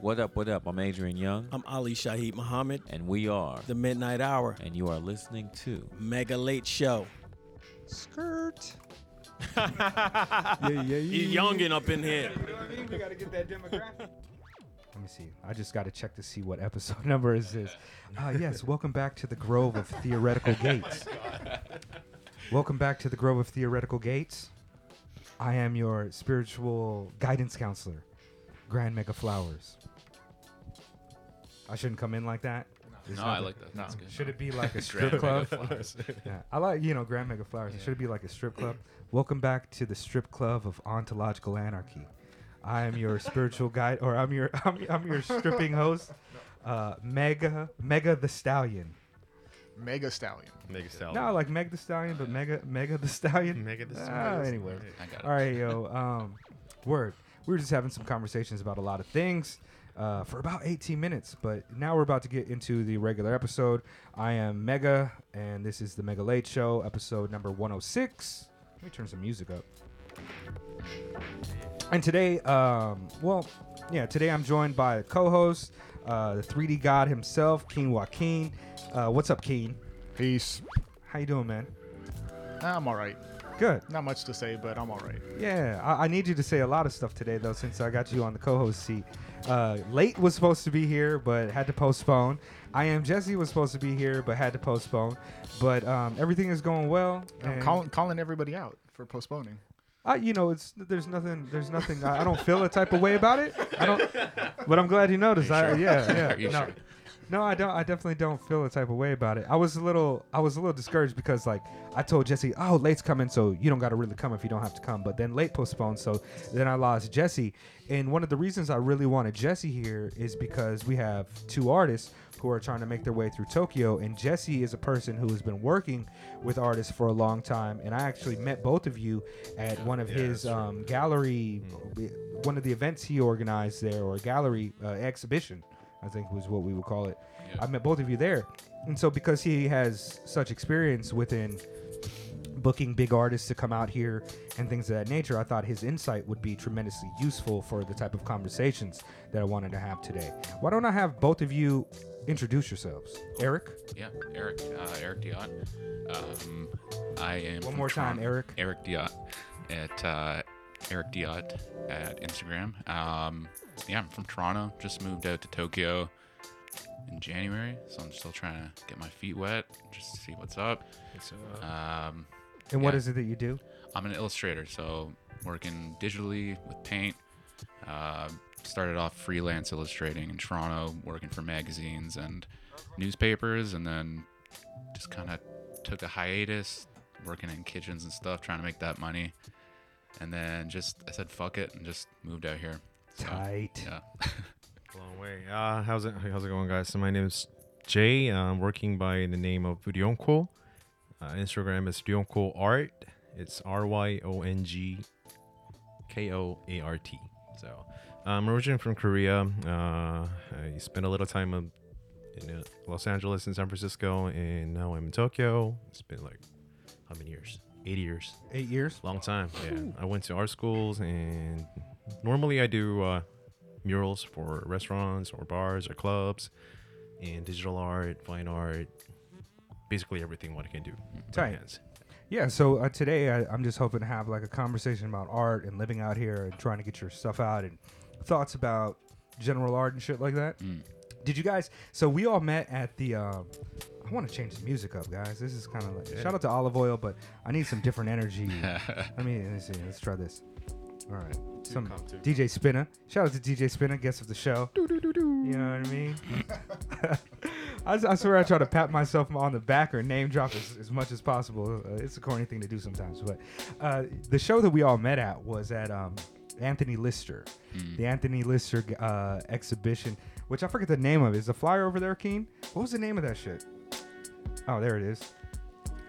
What up, what up? I'm Adrian Young, I'm Ali Shaheed Muhammad, and we are, the Midnight Hour, and you are listening to. Mega Late Show. Skirt. yeah, yeah, yeah. You youngin' up in here. You know what I mean? We gotta get that demographic. Let me see. I just got to check to see what episode number is this. Uh, yes, welcome back to the Grove of Theoretical Gates. Welcome back to the Grove of Theoretical Gates. I am your spiritual guidance counselor, Grand Mega Flowers. I shouldn't come in like that. There's No, I nothing- like that. That's good. Should it be like a Grand strip Mega club? Flowers. Yeah, I like you know Grand Mega Flowers. It should be like a strip club. Welcome back to the strip club of ontological anarchy. I am your spiritual guide, or I'm your I'm, I'm your stripping host, uh, Mega Mega the Stallion. Mega Stallion. Mega Stallion. No, like Meg the Stallion, but Mega Mega the Stallion. Mega the Ah, Stallion. anyway, I got it. all right, yo. Um, word. We were just having some conversations about a lot of things uh, for about 18 minutes, but now we're about to get into the regular episode. I am Mega, and this is the Mega Late Show, episode number 106. Let me turn some music up. And today, um, well, yeah, today I'm joined by a co-host, uh, the 3D god himself, King Joaquin. Uh, what's up, King? Peace. How you doing, man? I'm all right. Good. Not much to say, but I'm all right. Yeah, I, I need you to say a lot of stuff today, though, since I got you on the co-host seat. Uh, Late was supposed to be here, but had to postpone. I am Jesse was supposed to be here, but had to postpone. But um, everything is going well. I'm calling, calling everybody out for postponing. I, you know, it's there's nothing, there's nothing. I, I don't feel a type of way about it. I don't, but I'm glad you noticed. I, yeah, yeah. Are you no, sure? No, I don't. I definitely don't feel a type of way about it. I was a little, I was a little discouraged because like I told Jesse, oh, late's coming, so you don't got to really come if you don't have to come. But then late postponed, so then I lost Jesse. And one of the reasons I really wanted Jesse here is because we have two artists who are trying to make their way through Tokyo, and Jesse is a person who has been working with artists for a long time. And I actually met both of you at one of Yeah, his um, gallery, one of the events he organized there, or gallery uh, exhibition. I think was what we would call it. I met both of you there. And so because he has such experience within booking big artists to come out here and things of that nature, I thought his insight would be tremendously useful for the type of conversations that I wanted to have today. Why don't I have both of you introduce yourselves? Eric, Yeah, Eric. Uh, Eric Diot. Um, I am. one more time, Eric. Eric Diot at uh, Eric Diot at Instagram. Um, yeah, I'm from Toronto. Just moved out to Tokyo in January, so I'm still trying to get my feet wet, just to see what's up. Um, And what Yeah. is it that you do? I'm an illustrator, so working digitally with paint. Uh, started off freelance illustrating in Toronto, working for magazines and newspapers, and then just kind of took a hiatus, working in kitchens and stuff, trying to make that money. And then just I said fuck it and just moved out here. So, Tight. Yeah. Long way. Uh, how's it? How's it going, guys? So my name is Jay. I'm working by the name of Ryongko. Uh, Instagram is Ryongko Art. It's R Y O N G K O A R T. So I'm originally from Korea. Uh, I spent a little time in uh, Los Angeles and San Francisco, and now I'm in Tokyo. It's been like how many years? Eight years. Eight years. Long time. Yeah. I went to art schools and normally I do uh, murals for restaurants or bars or clubs and digital art, fine art, basically everything what I can do. with my Tight. hands. Yeah, so uh, today I, I'm just hoping to have like a conversation about art and living out here and trying to get your stuff out and thoughts about general art and shit like that. Mm. Did you guys? So we all met at the. Um, I want to change the music up, guys. This is kind of like shout out to Olive Oil, but I need some different energy. let me let me see. Let's try this. All right, some come to. DJ Spinner. Shout out to DJ Spinner, guest of the show. You know what I mean? I, I swear I try to pat myself on the back or name drop as, as much as possible. Uh, it's a corny thing to do sometimes, but uh, the show that we all met at was at um, Anthony Lister, Mm. the Anthony Lister uh, exhibition, which I forget the name of. Is the flyer over there, Keen? What was the name of that shit? Oh, there it is.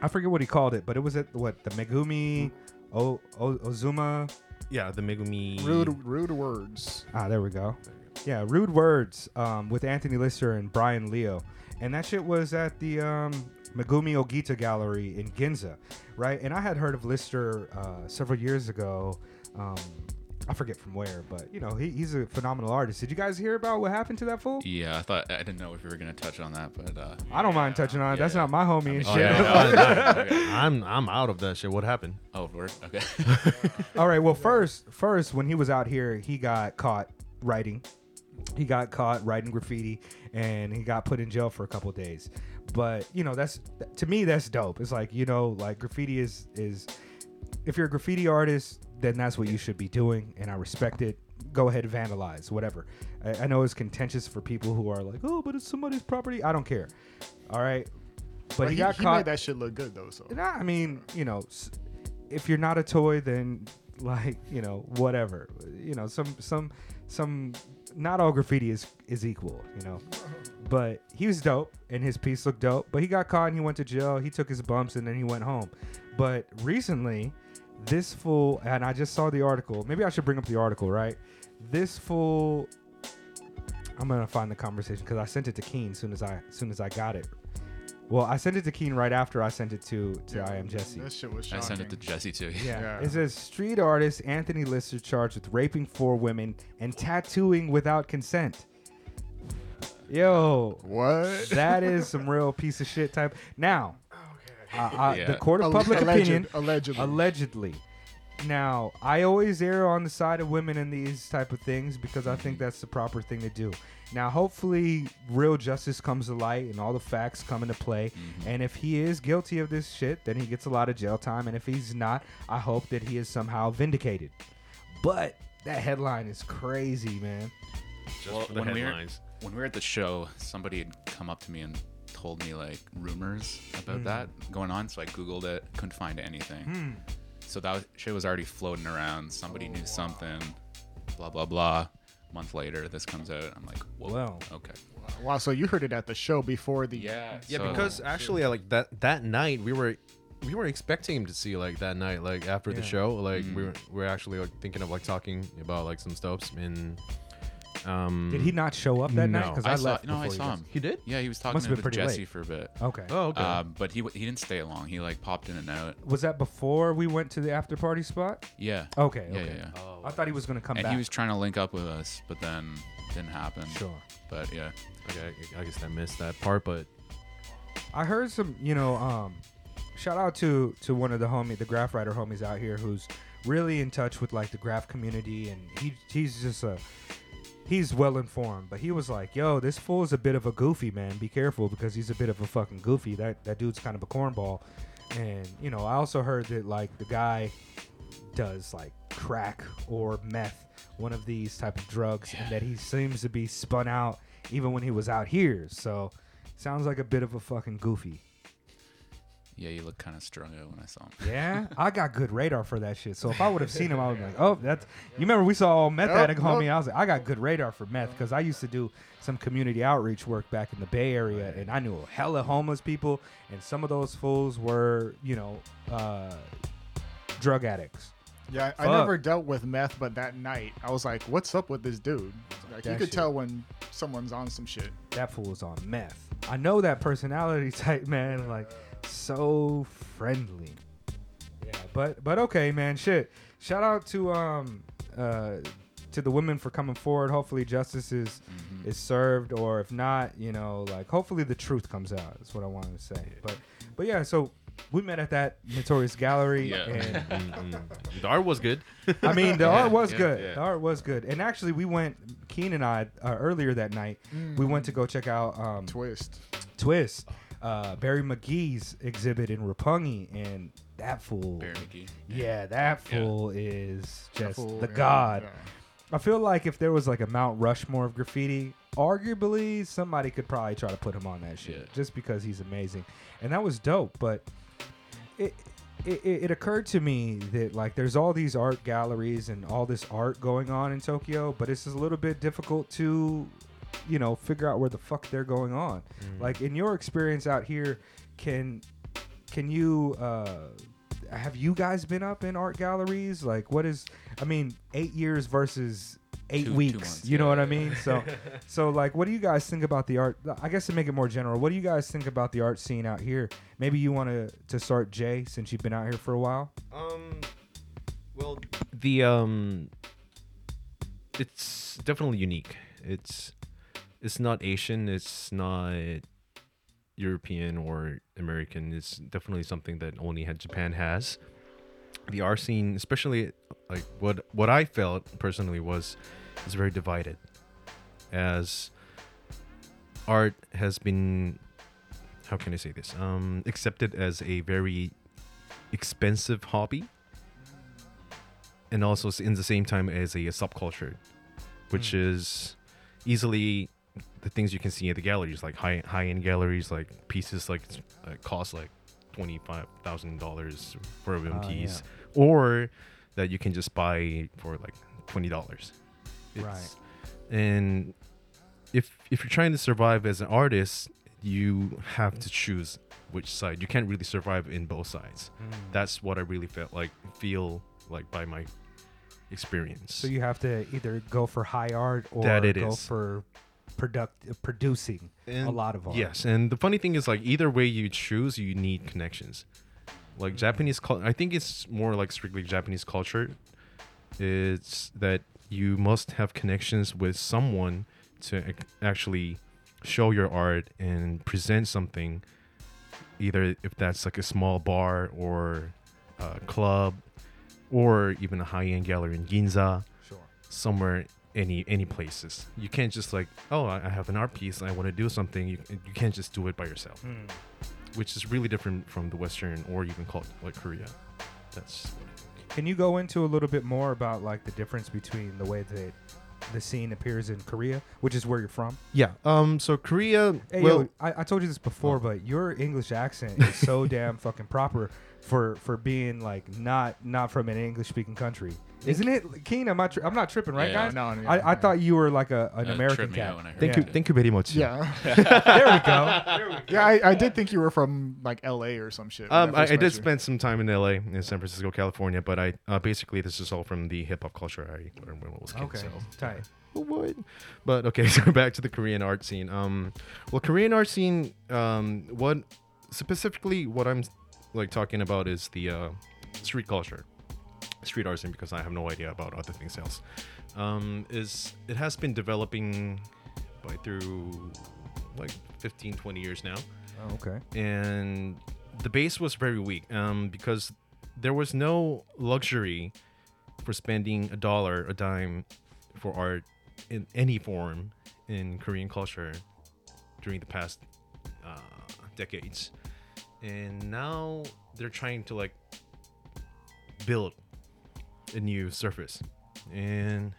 I forget what he called it, but it was at what the Megumi o, o, Ozuma. Yeah, the Megumi. Rude, rude words. Ah, there we go. Yeah, Rude Words um, with Anthony Lister and Brian Leo. And that shit was at the um, Megumi Ogita Gallery in Ginza, right? And I had heard of Lister uh, several years ago. Um, I forget from where, but you know he, he's a phenomenal artist. Did you guys hear about what happened to that fool? Yeah, I thought I didn't know if we were gonna touch on that, but uh, I don't mind touching on it. That's Yeah. not my homie and Oh, shit. yeah. Okay. I'm I'm out of that shit. What happened? oh, word. Okay. All right. Well, first, first when he was out here, he got caught writing. He got caught writing graffiti, and he got put in jail for a couple days. But you know, that's to me, that's dope. It's like you know, like graffiti is is if you're a graffiti artist, then that's what you should be doing, and I respect it. Go ahead, vandalize, whatever. I, I know it's contentious for people who are like, oh, but it's somebody's property. I don't care. All right. But, But he, he, got he caught. made that shit look good though. So Nah, I mean, you know, if you're not a toy, then like, you know, whatever. You know, some some some not all graffiti is is equal, you know. But he was dope and his piece looked dope. But he got caught and he went to jail. He took his bumps and then he went home. But recently, this fool and I just saw the article. Maybe I should bring up the article, right? This fool I'm gonna find the conversation because I sent it to Keen soon as I soon as I got it. Well, I sent it to Keen right after I sent it to to I am Jesse. That shit was I shocking. sent it to Jesse too. Yeah. Yeah. It says street artist Anthony Lister charged with raping four women and tattooing without consent. Yo, What? that is some real piece of shit type. Now, uh, uh, Yeah. the court of public alleged- opinion, Allegedly. allegedly. Now, I always err on the side of women in these type of things because I think that's the proper thing to do. Now, hopefully, real justice comes to light and all the facts come into play. And if he is guilty of this shit, then he gets a lot of jail time. And if he's not, I hope that he is somehow vindicated. But that headline is crazy, man. Just Well, for the when we were- when we were at the show, somebody had come up to me and told me like rumors about Hmm. that going on. So I googled it, couldn't find anything. Hmm. So that was, shit was already floating around. Somebody Oh, knew something. Blah blah blah. A month later, this comes out. I'm like, whoa. Well. okay. Wow. So you heard it at the show before the. Yeah. Yeah, so- because actually, like that that night we were we were expecting him to see like that night, like after the show, like Mm. we were we are actually like thinking of like talking about like some stuffs and um. Did he not show up that night? No. Because I, I, saw. left. No, I saw him. He did. Yeah, he was talking Must have with been pretty Jesse late. for a bit. Okay. Oh, okay. Um, but he w- he didn't stay long. He like popped in and out. was that before we went to the after party spot? Yeah. Okay. Yeah, okay. yeah, yeah. oh, I thought he was gonna come and back. he was trying to link up with us, but then didn't happen. sure. But yeah. okay, I, I guess I missed that part, but I heard some, you know, um, shout out to to one of the homie, the graph writer homies out here, who's really in touch with like the graph community, and he he's just a he's well informed. But he was like, "Yo, this fool is a bit of a goofy man. Be careful because he's a bit of a fucking goofy. That that dude's kind of a cornball." And you know, I also heard that like the guy does like crack or meth, one of these type of drugs, and that he seems to be spun out even when he was out here. So sounds like a bit of a fucking goofy. Yeah, you look kind of strung out when I saw him. Yeah, I got good radar for that shit. So if I would have seen him, I would be like, oh, that's. You remember we saw meth Yep, addict homie? yep. I was like, I got good radar for meth because I used to do some community outreach work back in the Bay Area, and I knew a hella homeless people, and some of those fools were, you know, uh, drug addicts. Yeah, I, I never dealt with meth, but that night I was like, "What's up with this dude?" Like you could shit. tell when someone's on some shit. That fool was on meth. I know that personality type, man. Like, so friendly. Yeah, but but okay, man. Shit. Shout out to um uh to the women for coming forward. Hopefully justice is Mhm. is served, or if not, you know, like hopefully the truth comes out. That's what I wanted to say. But but yeah, so we met at that notorious gallery, Yeah. and mm, mm. the art was good. I mean the Yeah, art was yeah, good. yeah. The art was good, and actually we went. Keen and I uh, earlier that night we went to go check out um, Twist. Twist, uh, Barry McGee's exhibit in Roppongi, and that fool. Bear McGee. Yeah, that Yeah. fool is just Fool, the yeah, god. yeah. I feel like if there was like a Mount Rushmore of graffiti, arguably somebody could probably try to put him on that shit Yeah. just because he's amazing. And that was dope, but it, it it it occurred to me that like there's all these art galleries and all this art going on in Tokyo, but it's a little bit difficult to you know figure out where the fuck they're going on. Like in your experience out here, can can you uh have you guys been up in art galleries? Like what is I mean, 8 years versus 8 Two- two weeks. months, you know yeah, what I yeah. mean? So so like what do you guys think about the art I guess to make it more general, what do you guys think about the art scene out here? Maybe you want to to start Jay since you've been out here for a while? Um, well, the um, it's definitely unique. It's it's not Asian. It's not European or American. It's definitely something that only Japan has. The art scene, especially like what what I felt personally was is very divided, as art has been how can I say this um accepted as a very expensive hobby and also in the same time as a, subculture, which is easily the things you can see at the galleries, like high high end galleries, like pieces like uh, cost like twenty five thousand dollars for a Ah, piece, or that you can just buy for like twenty dollars. Right. And if if you're trying to survive as an artist, you have to choose which side. You can't really survive in both sides. Mm. That's what I really felt like feel like by my experience. So you have to either go for high art or That it go is. for product uh, producing a lot of art. Yes, and the funny thing is, like either way you choose, you need connections. Like Japanese, cul- I think it's more like strictly Japanese culture. It's that you must have connections with someone to ac- actually show your art and present something. Either if that's like a small bar or a club, or even a high-end gallery in Ginza Sure. somewhere any any places. You can't just like oh i I have an art piece and i want to do something you, you can't just do it by yourself. Mm. which is really different from the western or even called like korea. That's Can you go into a little bit more about like the difference between the way that the scene appears in Korea, which is where you're from? yeah um so korea Hey, well yo, I, I told you this before, but your English accent is so damn fucking proper for for being like not not from an English speaking country, isn't it? Keen, I'm not tri- I'm not tripping, right, Yeah. guys? No, no, I, I yeah. thought you were like a, an That American tripped cat. out when I heard thank Yeah. you thank you very much Yeah. there we go. There we go. yeah, I, I did think you were from like L.A. or some shit. when um, I, first I met did you. spend some time in LA, in San Francisco, California, but I uh, basically this is all from the hip hop culture I learned when I was a kid. Okay, so. tight. Oh, what? But okay, so back to the Korean art scene. Um, well, Korean art scene. Um, what specifically what I'm like talking about is the uh, street culture, street art scene because I have no idea about other things else. Um, is it has been developing by through like 15, 20 years now Oh, okay. and the base was very weak um, because there was no luxury for spending a dollar a dime for art in any form in korean culture during the past uh, decades and now they're trying to like build a new surface and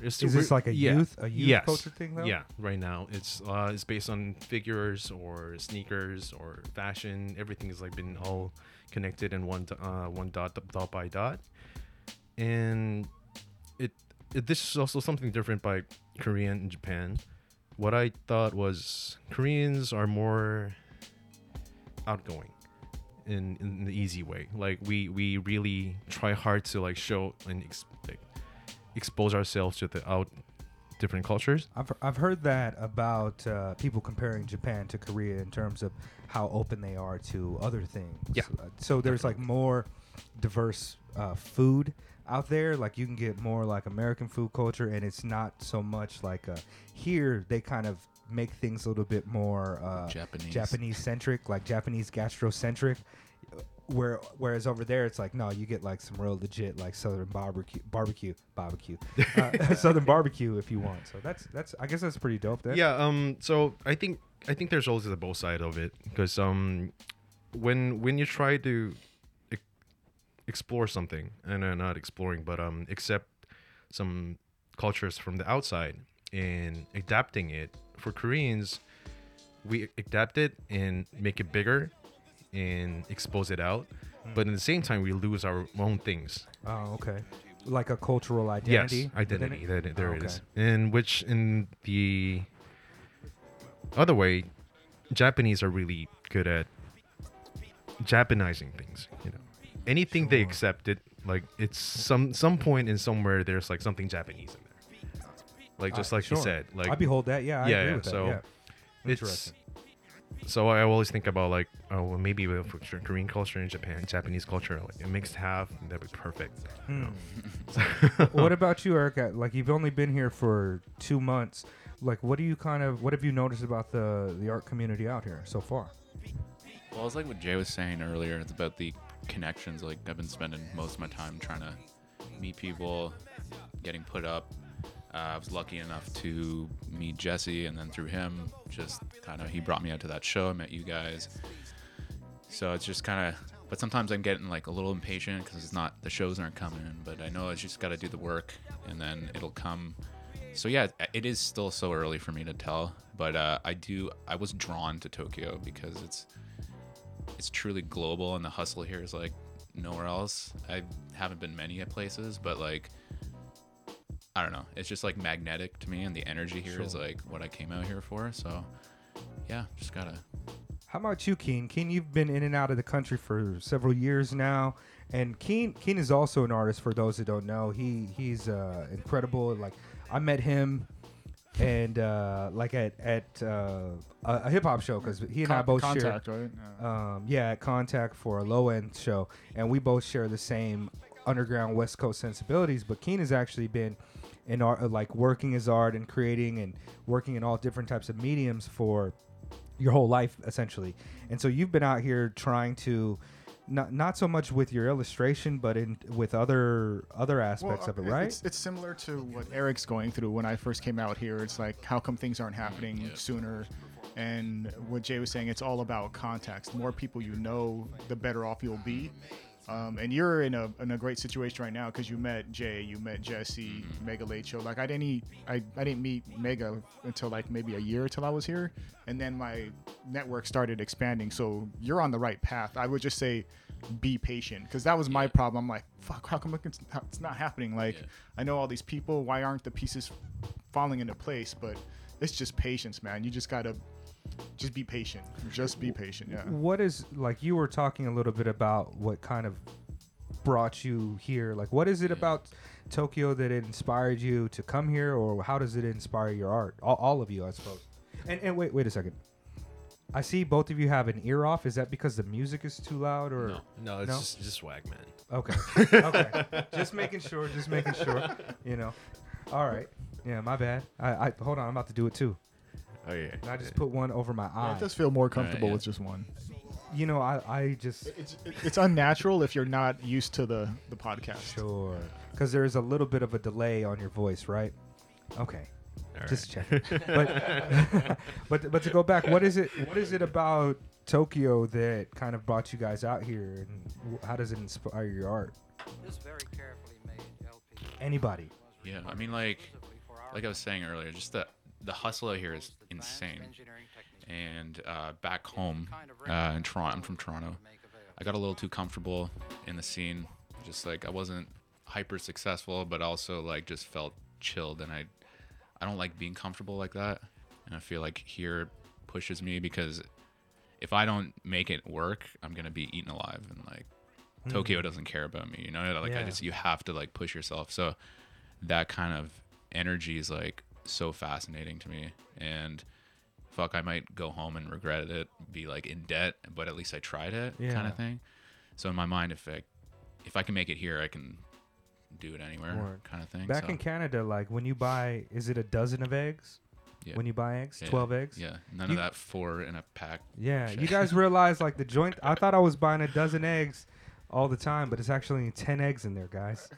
it's Is this like a yeah. youth a youth Yes. culture thing though? Yeah, right now it's uh it's based on figures or sneakers or fashion. Everything has like been all connected in one uh one dot dot by dot, and it, it this is also something different by Korean and Japan. What I thought was Koreans are more outgoing in in the easy way. Like we we really try hard to like show and ex- like, expose ourselves to the out different cultures. I've, I've heard that about uh, people comparing Japan to Korea in terms of how open they are to other things. Yeah, Uh, so there's like more diverse uh, food out there. Like you can get more like American food culture, and it's not so much like uh, here. They kind of make things a little bit more uh, Japanese. Japanese centric, like Japanese gastrocentric. Where whereas over there it's like no, you get like some real legit like southern barbecue, barbecue, barbecue, uh, southern barbecue if you want. So that's that's I guess that's pretty dope. Then Yeah. Um. So I think I think there's always the both side of it because um, when when you try to e- explore something and uh, not exploring, but um, accept some cultures from the outside and adapting it for Koreans, we adapt it and make it bigger and expose it out. Hmm. But at the same time, we lose our own things. Oh, okay. Like a cultural identity. Yes, identity. it? That, there Oh, it is. Oh, okay. In which, in the other way, Japanese are really good at Japanizing things. You know, anything they accept it like it's some some point in somewhere there's like something Japanese in there. Like just Uh, like you said, like I behold that. Yeah, I yeah, agree yeah, with that. so yeah. it's Interesting. so I always think about like oh, well, maybe with Korean culture and Japan, Japanese culture, like a mixed half, that'd be perfect. you know? what about you, Erica? Like you've only been here for two months. Like, what do you kind of what have you noticed about the the art community out here so far? Well, it's like what Jay was saying earlier. It's about the connections. Like I've been spending most of my time trying to meet people, getting put up. Uh, I was lucky enough to meet Jesse, and then through him, just kind of he brought me out to that show. I met you guys. So it's just kind of. But sometimes I'm getting like a little impatient because it's not the shows aren't coming. But I know I just got to do the work, and then it'll come. So yeah, it is still so early for me to tell. But uh, I do. I was drawn to Tokyo because it's it's truly global and the hustle here is like nowhere else. I haven't been many places, but like I don't know. It's just like magnetic to me and the energy here is Sure. like what I came out here for. So yeah, just gotta How about you, Keen? Keen, you've been in and out of the country for several years now, and Keen Keen is also an artist. For those that don't know, he he's uh, incredible. Like I met him, and uh, like at at uh, a, a hip hop show because he and I both contact, share. right? Yeah. um, yeah, at Contact for a low end show, and we both share the same underground West Coast sensibilities. But Keen has actually been in art, uh, like working as art and creating and working in all different types of mediums for your whole life, essentially. And so you've been out here trying to. Not, not so much with your illustration, but in with other other aspects Well, of it, uh, right? It's, it's similar to what Eric's going through when I first came out here. It's like, how come things aren't happening Yeah. sooner? And what Jay was saying, it's all about context. The more people you know, the better off you'll be. Um, and you're in a, in a great situation right now because you met Jay, you met Jesse, Mega Late Show. Like I didn't eat, I, I didn't meet Mega until like maybe a year till I was here, and then my network started expanding. So you're on the right path. I would just say, be patient because that was my problem. I'm like, fuck, how come it's not, it's not happening? Like Yeah. I know all these people. Why aren't the pieces falling into place? But it's just patience, man. You just gotta just be patient. Just be patient. Yeah. what is like you were talking a little bit about what kind of brought you here. Like what is it mm. about tokyo that inspired you to come here or how does it inspire your art? All, all of you i suppose. And, and wait wait a second. I see both of you have an ear off. Is that because the music is too loud or? No, no, it's No? just just swag, man. okay. Okay. Just making sure just making sure you know. All right. Yeah my bad. I, I hold on. I'm about to do it too Oh yeah. and i just put one over my Yeah, eye it does feel more comfortable yeah. with just one. you know i i just It's it's unnatural if you're not used to the the podcast. Sure. Because there's a little bit of a delay on your voice, right? Okay. All Just right. check. but, but but to go back, what is it? What is it about Tokyo that kind of brought you guys out here, and how does it inspire your art? This very carefully made LP Anybody? yeah. I mean like like I was saying earlier, just the the hustle out here is insane. And uh, back home uh, in Toronto, I'm from Toronto. I got a little too comfortable in the scene. Just like I wasn't hyper successful, but also like just felt chilled, and I I don't like being comfortable like that. And I feel like here pushes me because if I don't make it work, I'm gonna be eaten alive, and like Tokyo doesn't care about me. You know, like I just you have to like push yourself. So that kind of energy is like so fascinating to me, and fuck, I might go home and regret it, be like in debt, but at least I tried it, kind of thing. So in my mind, if I if I can make it here, I can do it anywhere, Word. kind of thing. Back So, in Canada, like when you buy, is it a dozen of eggs? Yeah. When you buy eggs, yeah, twelve eggs. Yeah, none You- of that four in a pack. Yeah, Shit. you guys realize like the joint. I thought I was buying a dozen eggs all the time, but it's actually ten eggs in there, guys.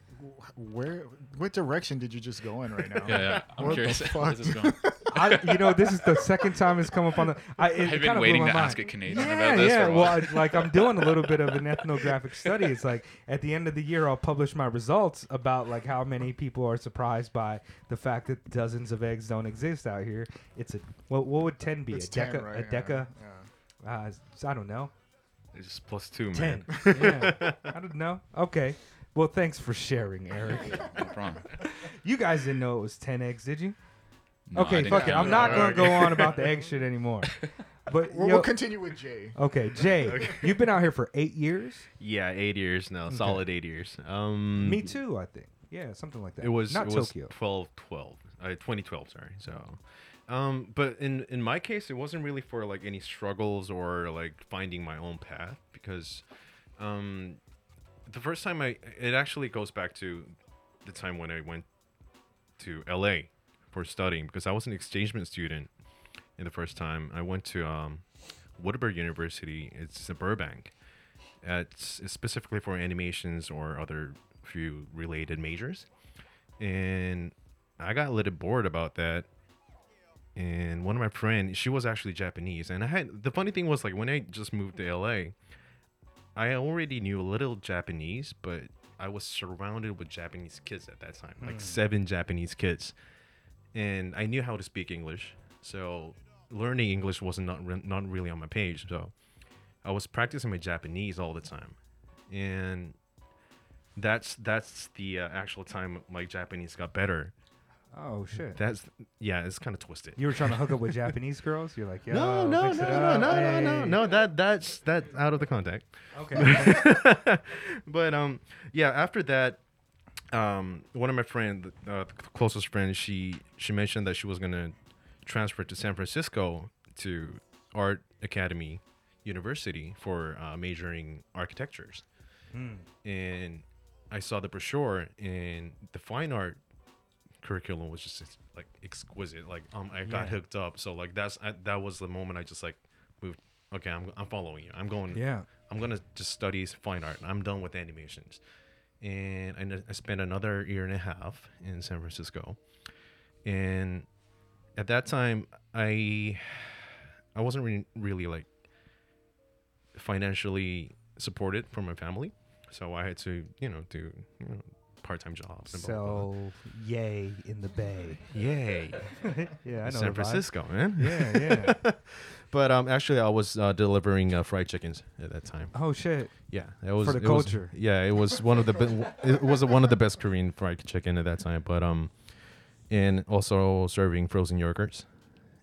Where what direction did you just go in right now? Yeah, yeah. I'm What the curious. fuck? Where's this going? I, you know, this is the second time it's come up on the. I, it, I've been kinda waiting my to mind. ask a Canadian yeah, about this Yeah, for well. I- like I'm doing a little bit of an ethnographic study. It's like at the end of the year, I'll publish my results about like how many people are surprised by the fact that dozens of eggs don't exist out here. It's a what? What would ten be? It's a deca? 10, right? A deca? Yeah. Uh, I don't know. It's just plus two, man. Ten. yeah. I don't know. Okay. Well, thanks for sharing, Eric. No problem. You guys didn't know it was ten eggs, did you? No, I okay, didn't fuck it. know I'm not gonna go on about the egg shit anymore. But We'll, yo- we'll continue with Jay. okay, Jay, you've been out here for eight years. Yeah, eight years now, solid eight years. Um, Me too, I think. Yeah, something like that. It was not it was Tokyo. 12, 12, uh, 2012. Sorry. So, Um, but in in my case, it wasn't really for like any struggles or like finding my own path because, um, the first time I it actually goes back to the time when I went to LA for studying because I was an exchange student in the first time. I went to um, Woodbury University. It's in Burbank. It's, specifically for animations or other few related majors, and I got a little bored about that. And one of my friends, she was actually Japanese, and I had the funny thing was like when I just moved to LA, I already knew a little Japanese, but I was surrounded with Japanese kids at that time, like seven Japanese kids, and I knew how to speak English. So learning English wasn't not re- not really on my page. So I was practicing my Japanese all the time, and that's that's the uh, actual time my Japanese got better. Oh shit. That's yeah, it's kind of twisted. you were trying to hook up with Japanese girls? You're like, Yo, no, no, no, no, no, no, no, no, no. That that's that out of the contact. Okay. but um, yeah. After that, um, one of my friend, uh, the closest friend, she she mentioned that she was gonna transfer to San Francisco to Art Academy University for uh, majoring architectures, Hmm. and I saw the brochure and the fine art curriculum was just like exquisite. Like um, I got Yeah. hooked up. So like that's I, that was the moment I just like moved. Okay, I'm I'm following you. I'm going. Yeah. I'm gonna just study fine art. I'm done with animations, and i spent another year and a half in San Francisco, and at that time I I wasn't really, really like financially supported from my family, so I had to you know do you know part time jobs. And blah, blah, blah. So yay in the bay. Yay, yeah, I know. San the vibe. Francisco, man. Yeah, yeah. but um, actually, I was uh, delivering uh, fried chickens at that time. oh shit. Yeah, it was For the it was- culture. yeah, it was one of the be- it was one of the best Korean fried chicken at that time. But um, and also serving frozen yogurts.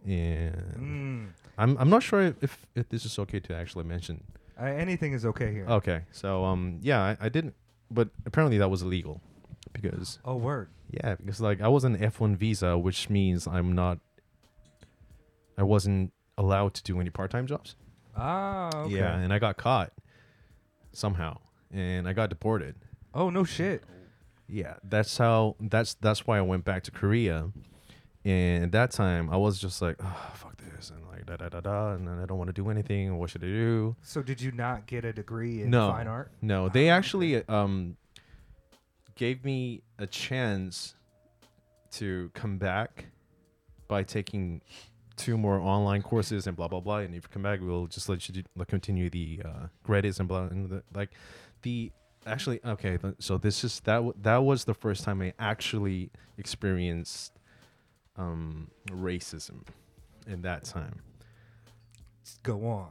And Mm. I'm I'm not sure if if this is okay to actually mention. Uh, anything is okay here. Okay, so um, yeah, I, I didn't, but apparently that was illegal because Oh, word. yeah, because like I was an F1 visa, which means I'm not. I wasn't allowed to do any part-time jobs. Ah, okay. Yeah, and I got caught somehow, and I got deported. Oh no shit. Yeah, that's how. That's that's why I went back to Korea, and at that time I was just like, oh, fuck this, and like da da da da, and then I don't want to do anything. What should I do? So did you not get a degree in no, fine art? no, they actually um gave me a chance to come back by taking two more online courses and blah blah blah. And if you come back, we'll just let you do, continue the uh, credits and blah and the, like the actually okay. So this is that that was the first time I actually experienced um racism in that time. Go on.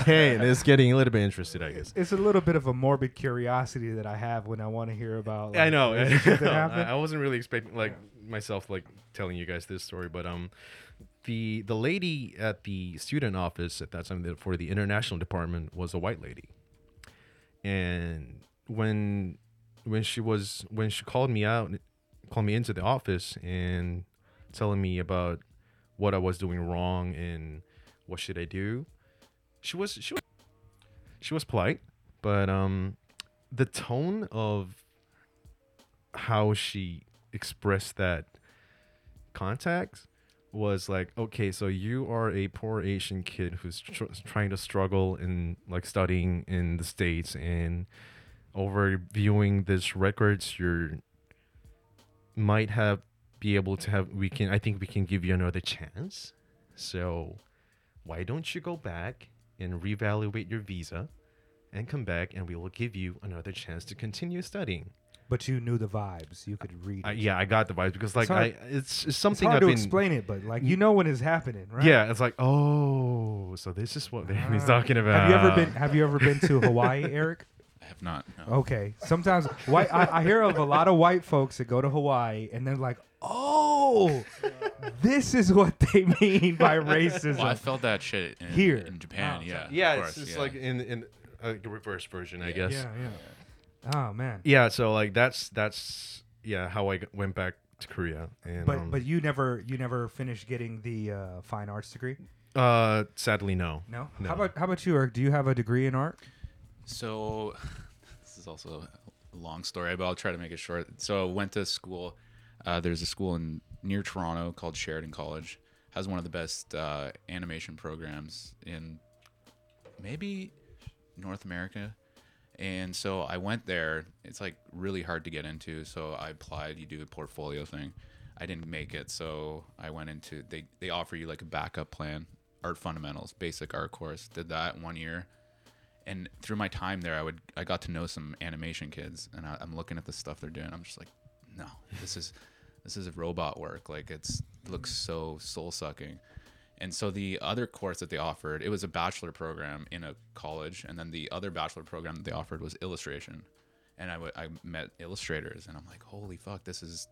Okay, and it's getting a little bit interested, I guess. It's a little bit of a morbid curiosity that I have when I want to hear about. I know. I. I wasn't really expecting like myself like telling you guys this story, but um, the the lady at the student office at that time for the international department was a white lady, and when when she was when she called me out, called me into the office and telling me about what I was doing wrong and what should I do, she was she was she was polite, but um, the tone of how she expressed that contact was like okay so you are a poor asian kid who's tr- trying to struggle in like studying in the states and over viewing this records you're might have be able to have we can i think we can give you another chance. So why don't you go back and reevaluate your visa and come back and we will give you another chance to continue studying but you knew the vibes. You could read. I, yeah, I got the vibes because like hard- I, it's, it's It's something hard I've to been. explain it, but like you know when it's happening, right? Yeah, it's like oh, so this is what he's Ah. talking about. Have you ever been? Have you ever been to Hawaii, Eric? I have not. No. Okay. Sometimes white. I, I hear of a lot of white folks that go to Hawaii and they're like, "Oh, this is what they mean by racism." Well, I felt that shit in, Here. in Japan. Oh, yeah. Yeah, it's course, just yeah. like in in a reverse version, I guess. yeah, yeah. Oh man. Yeah, so like that's that's yeah how I went back to Korea. And But um, but you never you never finished getting the uh, fine arts degree. uh, sadly, no. No? No. How about how about you, Eric? Do you have a degree in art? So, this is also a long story, but I'll try to make it short. So, I went to school. Uh, there's a school in near Toronto called Sheridan College. Has one of the best uh, animation programs in maybe North America. And so I went there. It's like really hard to get into. So I applied. You do a portfolio thing. I didn't make it. So I went into they they offer you like a backup plan, art fundamentals, basic art course. Did that one year and through my time there, I would I got to know some animation kids, and I, I'm looking at the stuff they're doing. I'm just like, no, this is this is robot work. Like it's looks so soul sucking. And so the other course that they offered, it was a bachelor program in a college, and then the other bachelor program that they offered was illustration. And I w- I met illustrators, and I'm like, holy fuck, this is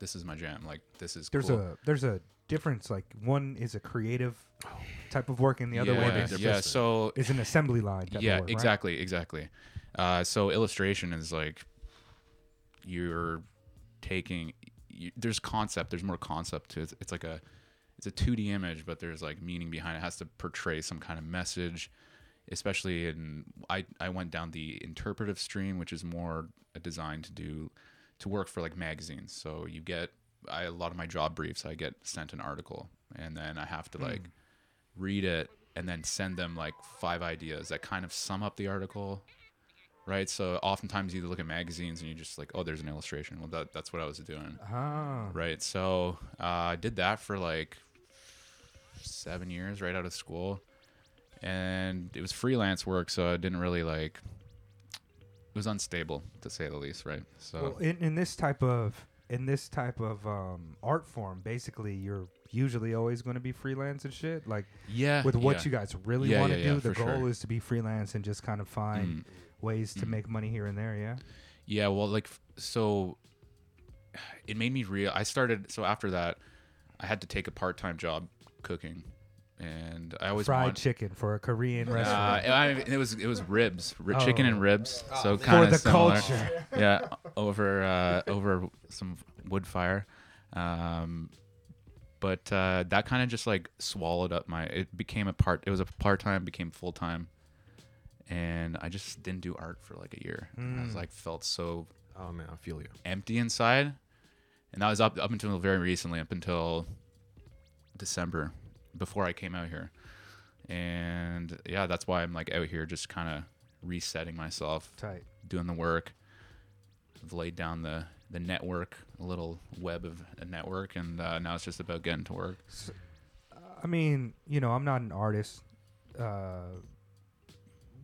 this is my jam. Like this is There's cool. a there's a difference. Like one is a creative type of work, and the other one is yeah. So is an assembly line. Yeah work, right? exactly exactly uh, so illustration is like you're taking you, there's concept there's more concept to it. It's like a it's a 2d image but there's like meaning behind it. it has to portray some kind of message especially in i i went down the interpretive stream which is more a design to do to work for like magazines. So you get I, a lot of my job briefs i get sent an article and then i have to hmm. like read it and then send them like five ideas that kind of sum up the article right so oftentimes you look at magazines and you just like oh there's an illustration well that, that's what i was doing Ah, right so uh, i did that for like seven years right out of school and it was freelance work so i didn't really like it was unstable to say the least right so well, in, in this type of in this type of um, art form, basically, you're usually always going to be freelance and shit. Like yeah with what yeah. you guys really Yeah, want to yeah, do, the goal sure. is to be freelance and just kind of find Mm. Ways to Mhm. make money here and there. Yeah. Yeah, well, like so, it made me real. I started so after that, I had to take a part-time job cooking, and I always Fried want, chicken for a Korean Uh, restaurant. I, it was it was ribs, ri- chicken Oh. and ribs. So for kind the of similar. culture. Yeah, over uh, over some wood fire. Um, but uh, that kind of just like swallowed up my. It became a part. It was a part time, became full time, and I just didn't do art for like a year. I was Mm. like felt so Oh man, I feel you. empty inside, and that was up up until very recently, up until December, before I came out here, and yeah, that's why I'm like out here, just kind of resetting myself, Tight. doing the work. I've laid down the the network, a little web of a network, and uh, now it's just about getting to work. I mean, you know, I'm not an artist. Uh,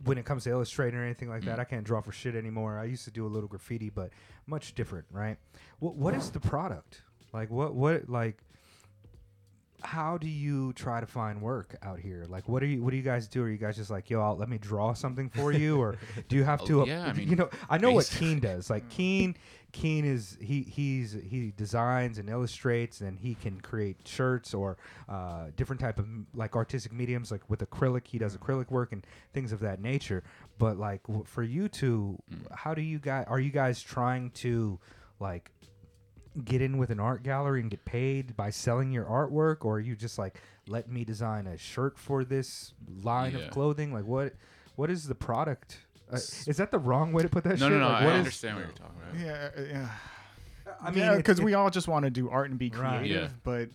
when it comes to illustrating or anything like that, Mm. I can't draw for shit anymore. I used to do a little graffiti, but much different, right? What What is the product? Like, what what like? How do you try to find work out here? Like, what are you? What do you guys do? Are you guys just like, yo, I'll, let me draw something for you, or do you have Oh, to? yeah, I mean, you know, I know what. Keen does. Like Keen, Keen is he he's he designs and illustrates, and he can create shirts or uh, different type of like artistic mediums. Like with acrylic, he does acrylic work and things of that nature. But like w- for you two, Mm. how do you guys? Are you guys trying to like get in with an art gallery and get paid by selling your artwork, or are you just like let me design a shirt for this line Yeah. of clothing? Like what what is the product? Uh, is that the wrong way to put that No, shit? no, no. Like, I what is- understand what you're talking about. Yeah, uh, yeah. I mean, because it- we all just want to do art and be Right. creative, Yeah. but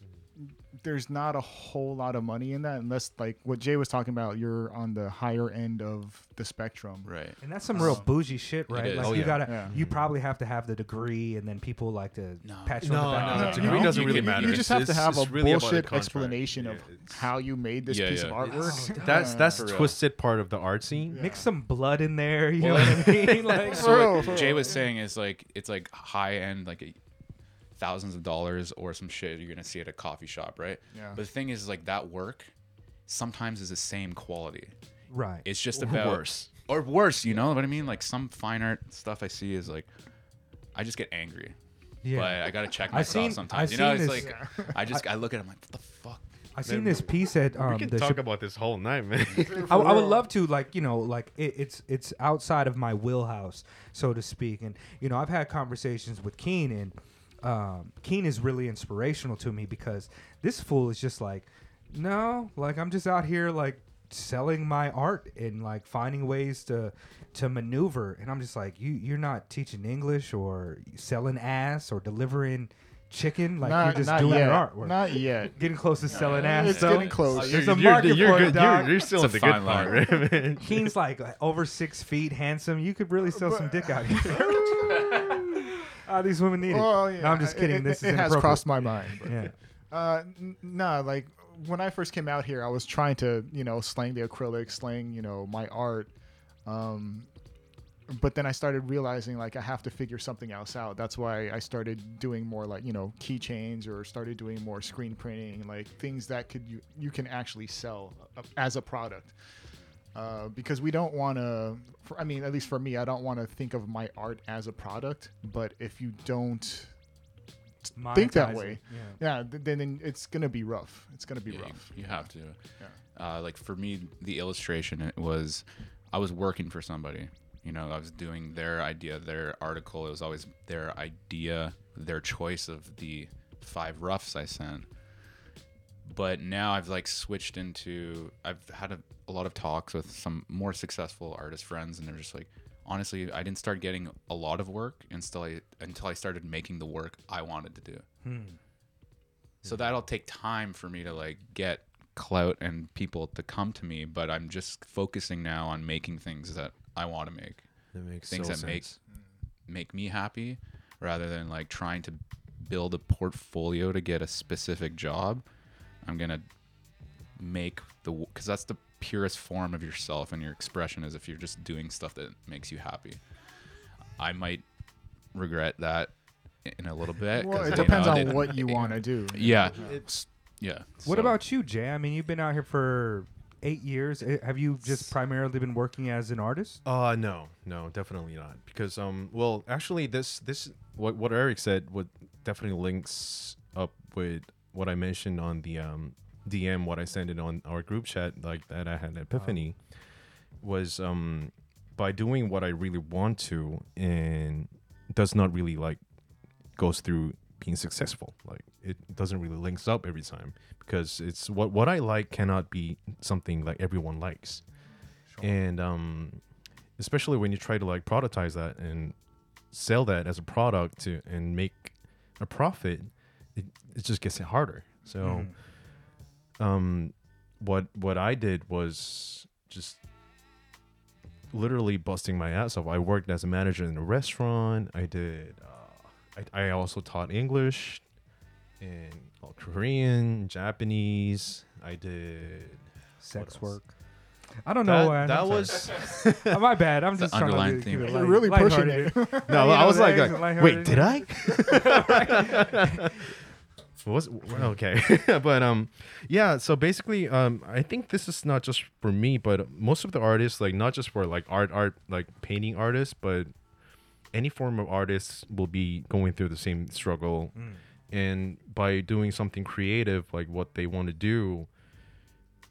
there's not a whole lot of money in that unless like what Jay was talking about. You're on the higher end of the spectrum. Right. And that's some real bougie shit, right? Like Oh, you yeah. gotta, Yeah. you probably have to have the degree, and then people like to No. pat you No, on the back. no, and no, say, degree "No." doesn't You really can- matter. You just It's- have to have a really bullshit explanation of Yeah, it's- how you made this Yeah, piece yeah. of artwork. Oh, That's that's the twisted part of the art scene. Mix some blood in there. You know what I mean? Like, so real, what for Jay was saying is like it's like high end, like a, thousands of dollars or some shit you're gonna see at a coffee shop, right? Yeah. But the thing is, like that work sometimes is the same quality. right. It's just Or about worse. or worse. You know what I mean? Like some fine art stuff I see is like, I just get angry. yeah. But I gotta check myself seen- sometimes. I've you know, seen it's this- like I just I look at it, I'm like, what the fuck? I seen this piece at um, we can the talk Chip- about this whole night, man. I, I would love to like you know like it, it's it's outside of my wheelhouse so to speak and you know i've had conversations with keen and um, Keen is really inspirational to me because this fool is just like, no, like I'm just out here like selling my art and like finding ways to to maneuver, and I'm just like, you you're not teaching English or selling ass or delivering chicken, like not, you're just not doing yet. your artwork. Not yet. getting close to selling ass. It's though. getting close. There's a you're, market you're for it, dog. You're, you're still in the good part, right. Keen's like over six feet, handsome. You could really sell some dick out here. Ah, these women need it. Well, No, I'm just kidding. It, this it, is it has crossed my mind. but- Yeah. Uh, n- nah, like when I first came out here, I was trying to, you know, slang the acrylic, slang, you know, my art. Um, but then I started realizing like I have to figure something else out. That's why I started doing more like you know keychains or started doing more screen printing, like things that could you you can actually sell uh, as a product. Uh, because we don't want to. I mean, at least for me, I don't want to think of my art as a product. But if you don't think that way, it, Yeah. yeah, then, then it's gonna be rough. It's gonna be Yeah, you- rough. You, have to. Uh, like for me, the illustration it was, I was working for somebody. You know, I was doing their idea, their article. It was always their idea, their choice of the five roughs I sent. But now I've like switched into. I've had a, a lot of talks with some more successful artist friends, and they're just like, honestly, I didn't start getting a lot of work until I until I started making the work I wanted to do. Hmm. So that'll take time for me to like get clout and people to come to me, but I'm just focusing now on making things that I want to make, That makes things that make make me happy, rather than like trying to build a portfolio to get a specific job. I'm gonna make the because that's the purest form of yourself and your expression is if you're just doing stuff that makes you happy. I might regret that in a little bit. Well, 'cause, it depends know, on it- what you want to do. Yeah, It's yeah. What So- about you, Jay? I mean, you've been out here for eight years. Have you just primarily been working as an artist? Uh no, no, definitely not. Because um well actually this this what what Eric said would definitely links up with what I mentioned on the um DM what I sent it on our group chat like that I had an epiphany was um by doing what I really want to and does not really like goes through being successful. Like it doesn't really links up every time because it's what what I like cannot be something like everyone likes. And um especially when you try to like productize that and sell that as a product to and make a profit, it, it just gets harder. So um what what I did was just literally busting my ass off. I worked as a manager in a restaurant. I did uh, I, I also taught English and uh, Korean, Japanese. I did Sex work. I don't know. that, uh, that I'm was sorry. Oh, my bad. I'm just an trying to underlying keep it theme. light, really pushing it. no. You I was like, the eggs uh, are lighthearted. wait, did I? was okay, but um, yeah. So basically, um, I think this is not just for me, but most of the artists, like not just for like art, art, like painting artists, but any form of artists will be going through the same struggle. And by doing something creative, like what they want to do,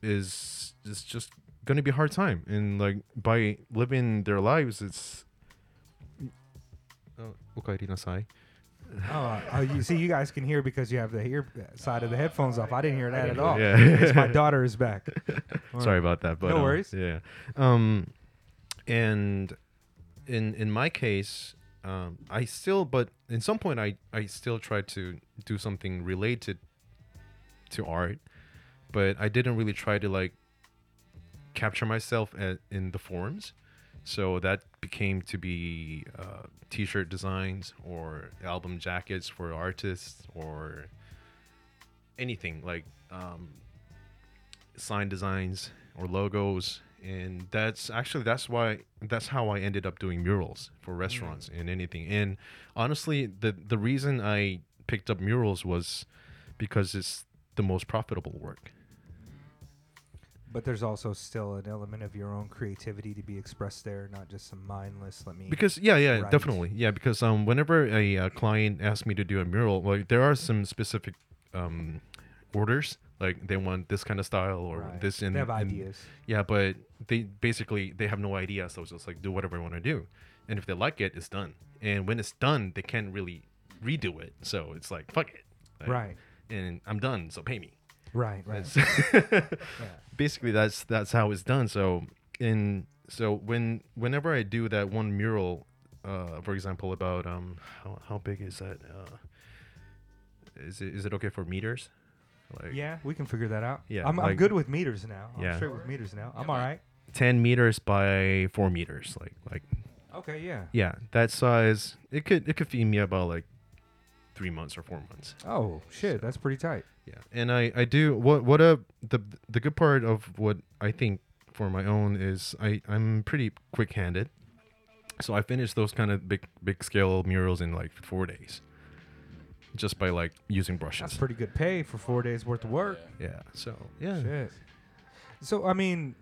is is just going to be a hard time. And like by living their lives, it's. Oh. Oh, oh, you see, you guys can hear because you have the ear side of the headphones off. I didn't hear that at all. Yeah. it's my daughter is back. Sorry about that, but No um, worries. Yeah, um, and in in my case, um, I still, but in some point, I I still tried to do something related to art, but I didn't really try to like capture myself at, in the forms. So that became to be uh, t-shirt designs or album jackets for artists or anything like um, sign designs or logos. And that's actually that's why that's how I ended up doing murals for restaurants and anything. And honestly the the reason I picked up murals was because it's the most profitable work But there's also still an element of your own creativity to be expressed there, not just some mindless. Let me. because yeah yeah Right. definitely yeah because um whenever a, uh client asks me to do a mural like there are some specific um orders like they want this kind of style or Right. this and they have and- ideas. yeah but they basically they have no idea so it's just like do whatever I want to do and if they like it it's done and when it's done they can't really redo it. So it's like fuck it. Like, Right. And I'm done. So pay me. Right. Right. That's- Basically, that's that's how it's done. So in so when whenever I do that one mural, uh, for example, about um how how big is that? Uh, is it is it okay for meters? Like Yeah, we can figure that out. Yeah, I'm, I'm good with meters now. I'm Yeah. straight with meters now. I'm Yeah, all like- right. ten meters by four meters. Like like Okay. Yeah. yeah, that size. It could it could feed me about like three months or four months. Oh shit, that's pretty tight. Yeah, and I I do what what a the the good part of what I think for my own is I I'm pretty quick handed, so I finished those kind of big big scale murals in like four days, just by like using brushes. That's pretty good pay for four days worth of work. yeah. So yeah. Shit. So I mean,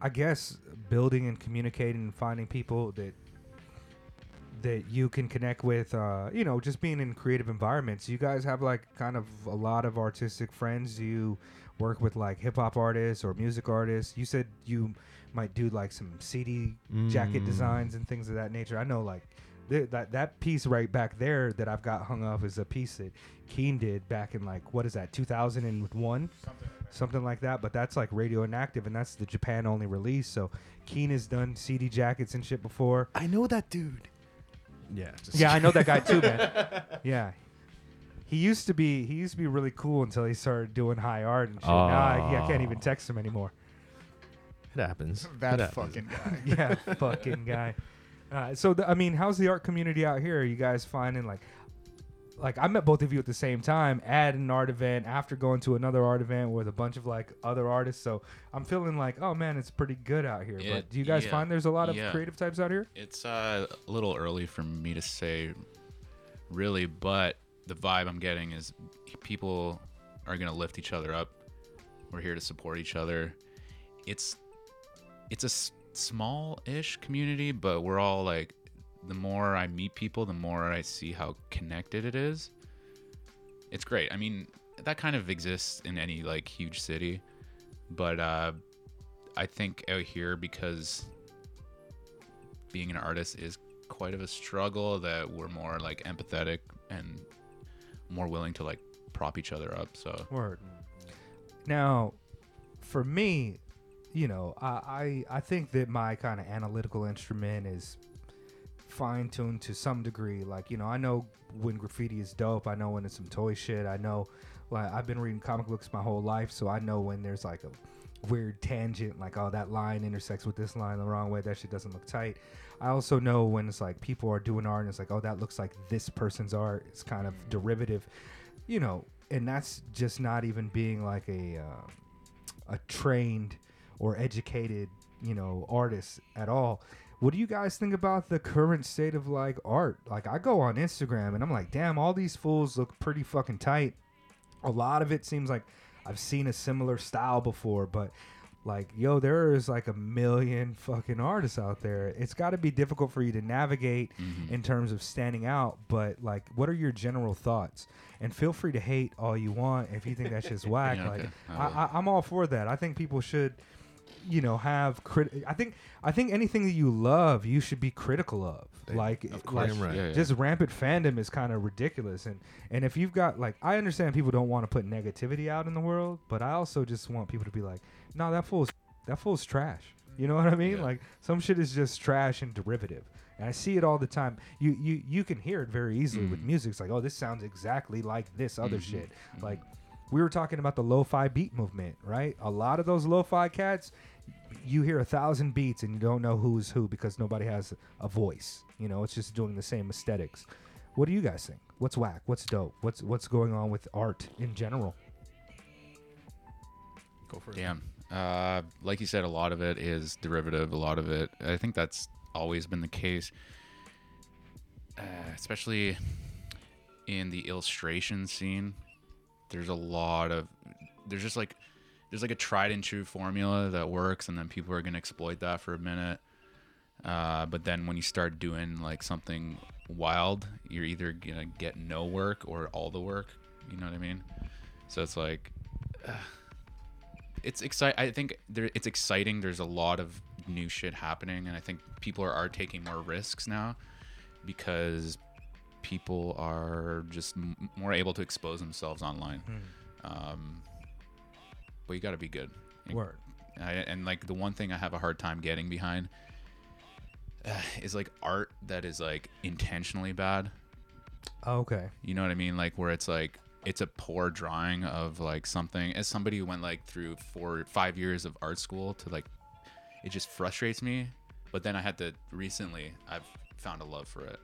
I guess building and communicating and finding people that that you can connect with, uh, you know, just being in creative environments. You guys have like kind of a lot of artistic friends. Do you work with like hip hop artists or music artists? You said you might do like some CD jacket Mm. designs and things of that nature. I know like. th- That that piece right back there that I've got hung up is a piece that Keen did back in like what is that 2001 something like that. But that's like radio inactive, and that's the Japan only release. So Keen has done CD jackets and shit before. I know that dude. Yeah. Just Yeah, I know that guy too, man. Yeah. He used to be he used to be really cool until he started doing high art and shit. Now I, yeah, I can't even text him anymore. It happens. That It happens. fucking guy. yeah, fucking guy. Uh, so the, I mean, how's the art community out here? Are you guys finding like, like I met both of you at the same time at an art event after going to another art event with a bunch of like other artists. So I'm feeling like, oh man, it's pretty good out here. Yeah, but do you guys yeah, find there's a lot of yeah. creative types out here? It's uh, a little early for me to say, really, but the vibe I'm getting is people are gonna lift each other up. We're here to support each other. It's it's a s- small-ish community, but we're all like, the more I meet people, the more I see how connected it is. It's great. I mean, that kind of exists in any like huge city, but uh, I think out here because being an artist is quite of a struggle that we're more like empathetic and more willing to like prop each other up so Word. Now, for me, you know, I I, I think that my kind of analytical instrument is fine tuned to some degree. Like, you know, I know when graffiti is dope. I know when it's some toy shit. I know, like, I've been reading comic books my whole life, so I know when there's like a weird tangent, like, oh, that line intersects with this line the wrong way. That shit doesn't look tight. I also know when it's like people are doing art and it's like, oh, that looks like this person's art. It's kind of derivative, you know, and that's just not even being like a uh, a trained or educated, you know, artist at all. What do you guys think about the current state of like art? Like I go on Instagram and I'm like, damn, all these fools look pretty fucking tight. A lot of it seems like I've seen a similar style before, but like, yo, there is like a million fucking artists out there. It's got to be difficult for you to navigate mm-hmm. in terms of standing out. But like, what are your general thoughts? And feel free to hate all you want if you think that's just whack. Yeah, like, okay. I I. I, I'm all for that. I think people should, you know, have crit. I think I think anything that you love, you should be critical of. Like, Of course. Damn right. Yeah, yeah. just rampant fandom is kind of ridiculous. And and if you've got like, I understand people don't want to put negativity out in the world, but I also just want people to be like, no, that fool's that fool's trash. You know what I mean? Yeah. Like some shit is just trash and derivative. And I see it all the time. You you you can hear it very easily with Mm. music. It's like, oh, this sounds exactly like this other Mhm. shit. Like we were talking about the lo-fi beat movement, right? A lot of those lo-fi cats, you hear a thousand beats and you don't know who's who because nobody has a voice. You know, it's just doing the same aesthetics. What do you guys think? What's whack? What's dope? What's what's going on with art in general? Go for it. damn uh like you said a lot of it is derivative a lot of it i think that's always been the case uh, especially in the illustration scene there's a lot of there's just like there's like a tried and true formula that works and then people are going to exploit that for a minute. Uh, but then when you start doing like something wild you're either gonna get no work or all the work you know what i mean? So it's like it's excite i think there it's exciting there's a lot of new shit happening and i think people are, are taking more risks now because people are just m- more able to expose themselves online. Hmm. Um, but you got to be good. Word. I, and like the one thing I have a hard time getting behind uh, is like art that is like intentionally bad. Oh, okay. You know what I mean? Like where it's like it's a poor drawing of like something. As somebody who went like through four, five years of art school to like, it just frustrates me. But then I had to recently, I've found a love for it.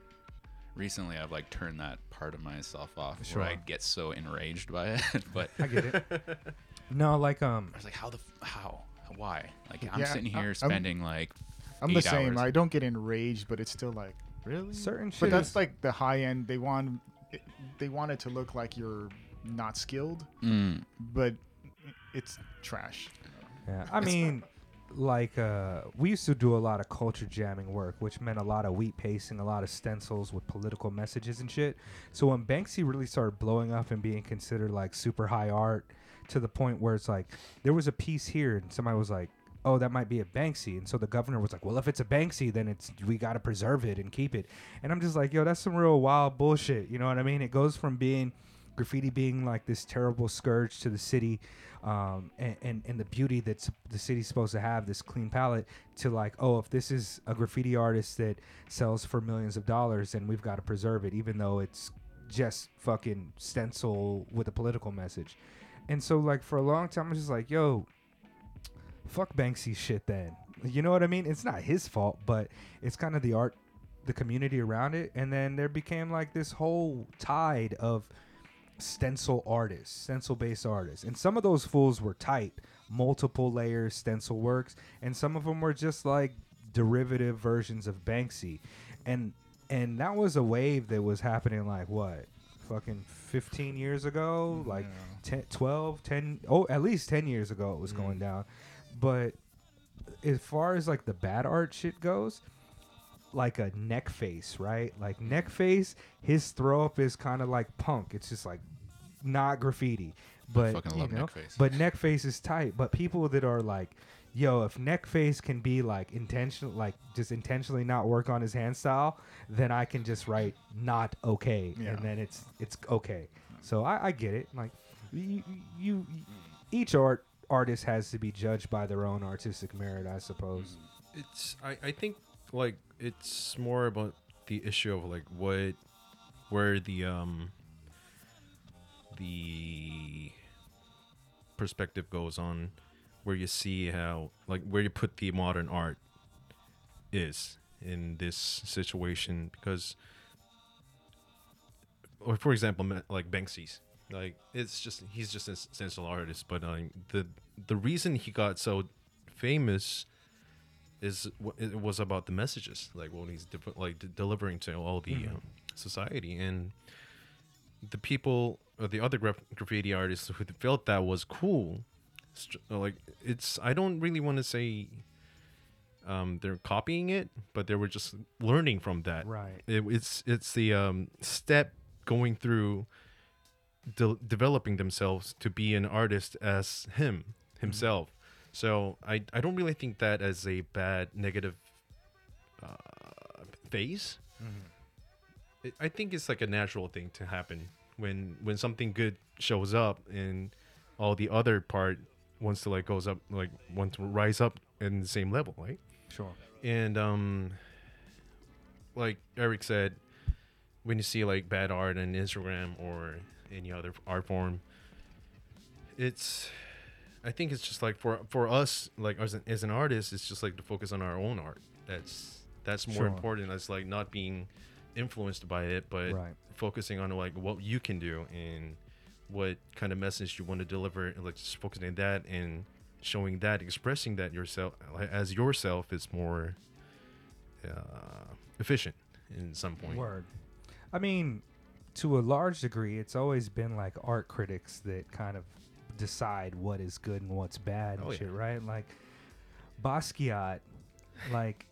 Recently, I've like turned that part of myself off where I get so enraged by it. but I get it. no, like um, I was like, how the f- how why? Like I'm Yeah, sitting I- here I'm- spending like I'm the same. hours. I don't get enraged, but it's still like really. certain shit. But that's is- like the high end. They want it- they want it to look like you're not skilled, Mm, but it's trash. Yeah, I mean, like uh, we used to do a lot of culture jamming work, which meant a lot of wheat pasting, a lot of stencils with political messages and shit. So when Banksy really started blowing up and being considered like super high art, to the point where it's like there was a piece here and somebody was like. Oh, that might be a Banksy, and so the governor was like, "Well, if it's a Banksy, then it's we got to preserve it and keep it." And I'm just like, "Yo, that's some real wild bullshit." You know what I mean? It goes from being graffiti being like this terrible scourge to the city um, and, and, and the beauty that the city's supposed to have this clean palette to like oh if this is a graffiti artist that sells for millions of dollars then we've got to preserve it even though it's just fucking stencil with a political message. And so like for a long time i was just like yo fuck banksy shit then. You know what i mean? It's not his fault but it's kind of the art the community around it. And then there became like this whole tide of stencil artists, stencil based artists. And some of those fools were tight, multiple layers stencil works, and some of them were just like derivative versions of Banksy. And and that was a wave that was happening like what? Fucking 15 years ago, mm-hmm. like 10, 12, 10, oh, at least 10 years ago it was going mm. down. But as far as like the bad art shit goes, like a Neckface, right? Like Neckface, his throw up is kind of like punk. It's just like not graffiti, but fucking you love know, Neckface. but Neckface is tight. But people that are like, yo, if Neckface can be like intentional, like just intentionally not work on his hand style, then I can just write not okay, Yeah. and then it's it's okay. So I, I get it. Like you, you, each art artist has to be judged by their own artistic merit, I suppose. It's I, I think like it's more about the issue of like what where the um the perspective goes on where you see how like where you put the modern art is in this situation. Because or for example like Banksy's. Like it's just he's just a stencil artist but uh, the the reason he got so famous is it was about the messages like what he's de- like de- delivering to all the um, society. And the people or the other graf- graffiti artists who felt that was cool str- like it's i don't really want to say um, they're copying it but they were just learning from that. Right. it, it's it's the um, step going through de- developing themselves to be an artist as him himself so I, I don't really think that as a bad negative uh, phase. It, i think it's like a natural thing to happen when when something good shows up and all the other part wants to like goes up like wants to rise up in the same level right? Sure. and um like eric said when you see like bad art on instagram or any other art form it's i think it's just like for for us like as an, as an artist it's just like to focus on our own art that's that's more Sure. important as like not being influenced by it but Right. focusing on like what you can do and what kind of message you want to deliver and like just focusing on that and showing that expressing that yourself as yourself is more uh, efficient in some point Word. I mean, to a large degree, it's always been like art critics that kind of decide what is good and what's bad and Oh, yeah. shit, right? Like Basquiat, like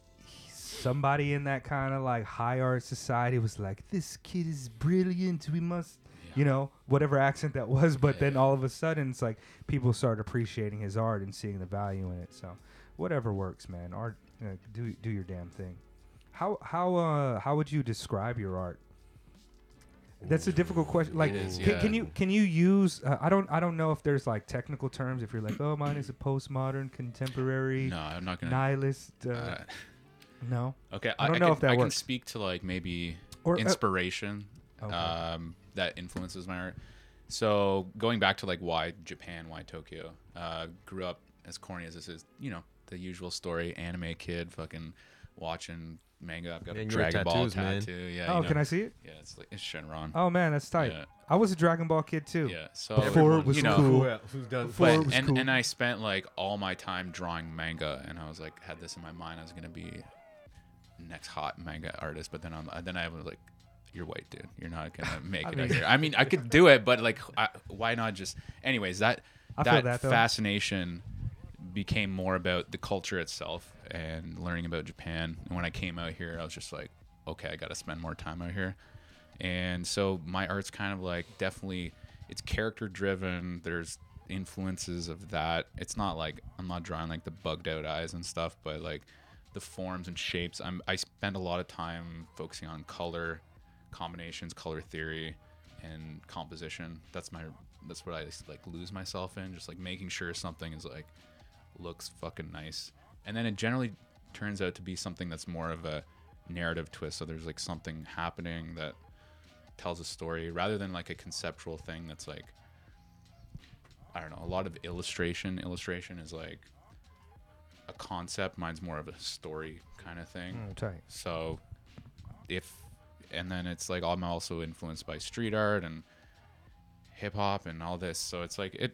somebody in that kind of like high art society was like, "This kid is brilliant. We must." You know, whatever accent that was, but then all of a sudden it's like people start appreciating his art and seeing the value in it. So, whatever works, man. Art, uh, do do your damn thing. How how uh how would you describe your art? That's a difficult question. Like, is, can, can you can you use? Uh, I don't I don't know if there's like technical terms. If you're like, oh, mine is a postmodern, contemporary, No, I'm not gonna. nihilist. Uh, uh, no, okay, I don't I, know can, if that I can speak to like maybe or uh, inspiration okay. um, that influences my art. So going back to like why Japan, why Tokyo? Uh, grew up as corny as this is, you know, the usual story: anime kid, fucking watching manga. I've got a And your Dragon Ball tattoos, man. tattoo. Yeah. oh, you know, can I see it? Yeah, it's like it's Shenron. Oh man, that's tight. Yeah. I was a Dragon Ball kid too. Yeah. So Before it was you know, cool. Who's done? Before but it was and, cool. and I spent like all my time drawing manga, and I was like had this in my mind. I was gonna be next hot manga artist, but then I'm uh, then I was like, you're white, dude. You're not gonna make I it mean- out here. I mean, I could do it, but like, I, why not just? Anyways, that I that, that, fascination became more about the culture itself and learning about Japan. And when I came out here, I was just like, okay, I got to spend more time out here. And so my art's kind of like definitely it's character driven. There's influences of that. It's not like I'm not drawing like the bugged out eyes and stuff, but like the forms and shapes. I'm I spend a lot of time focusing on color combinations, color theory, and composition. That's my that's what I like lose myself in, just like making sure something is like looks fucking nice. And then it generally turns out to be something that's more of a narrative twist. So there's like something happening that tells a story rather than like a conceptual thing that's like I don't know, a lot of illustration. Illustration is like a concept. Mine's more of a story kind of thing. Mm, tight. So if and then it's like I'm also influenced by street art and hip hop and all this. So it's like it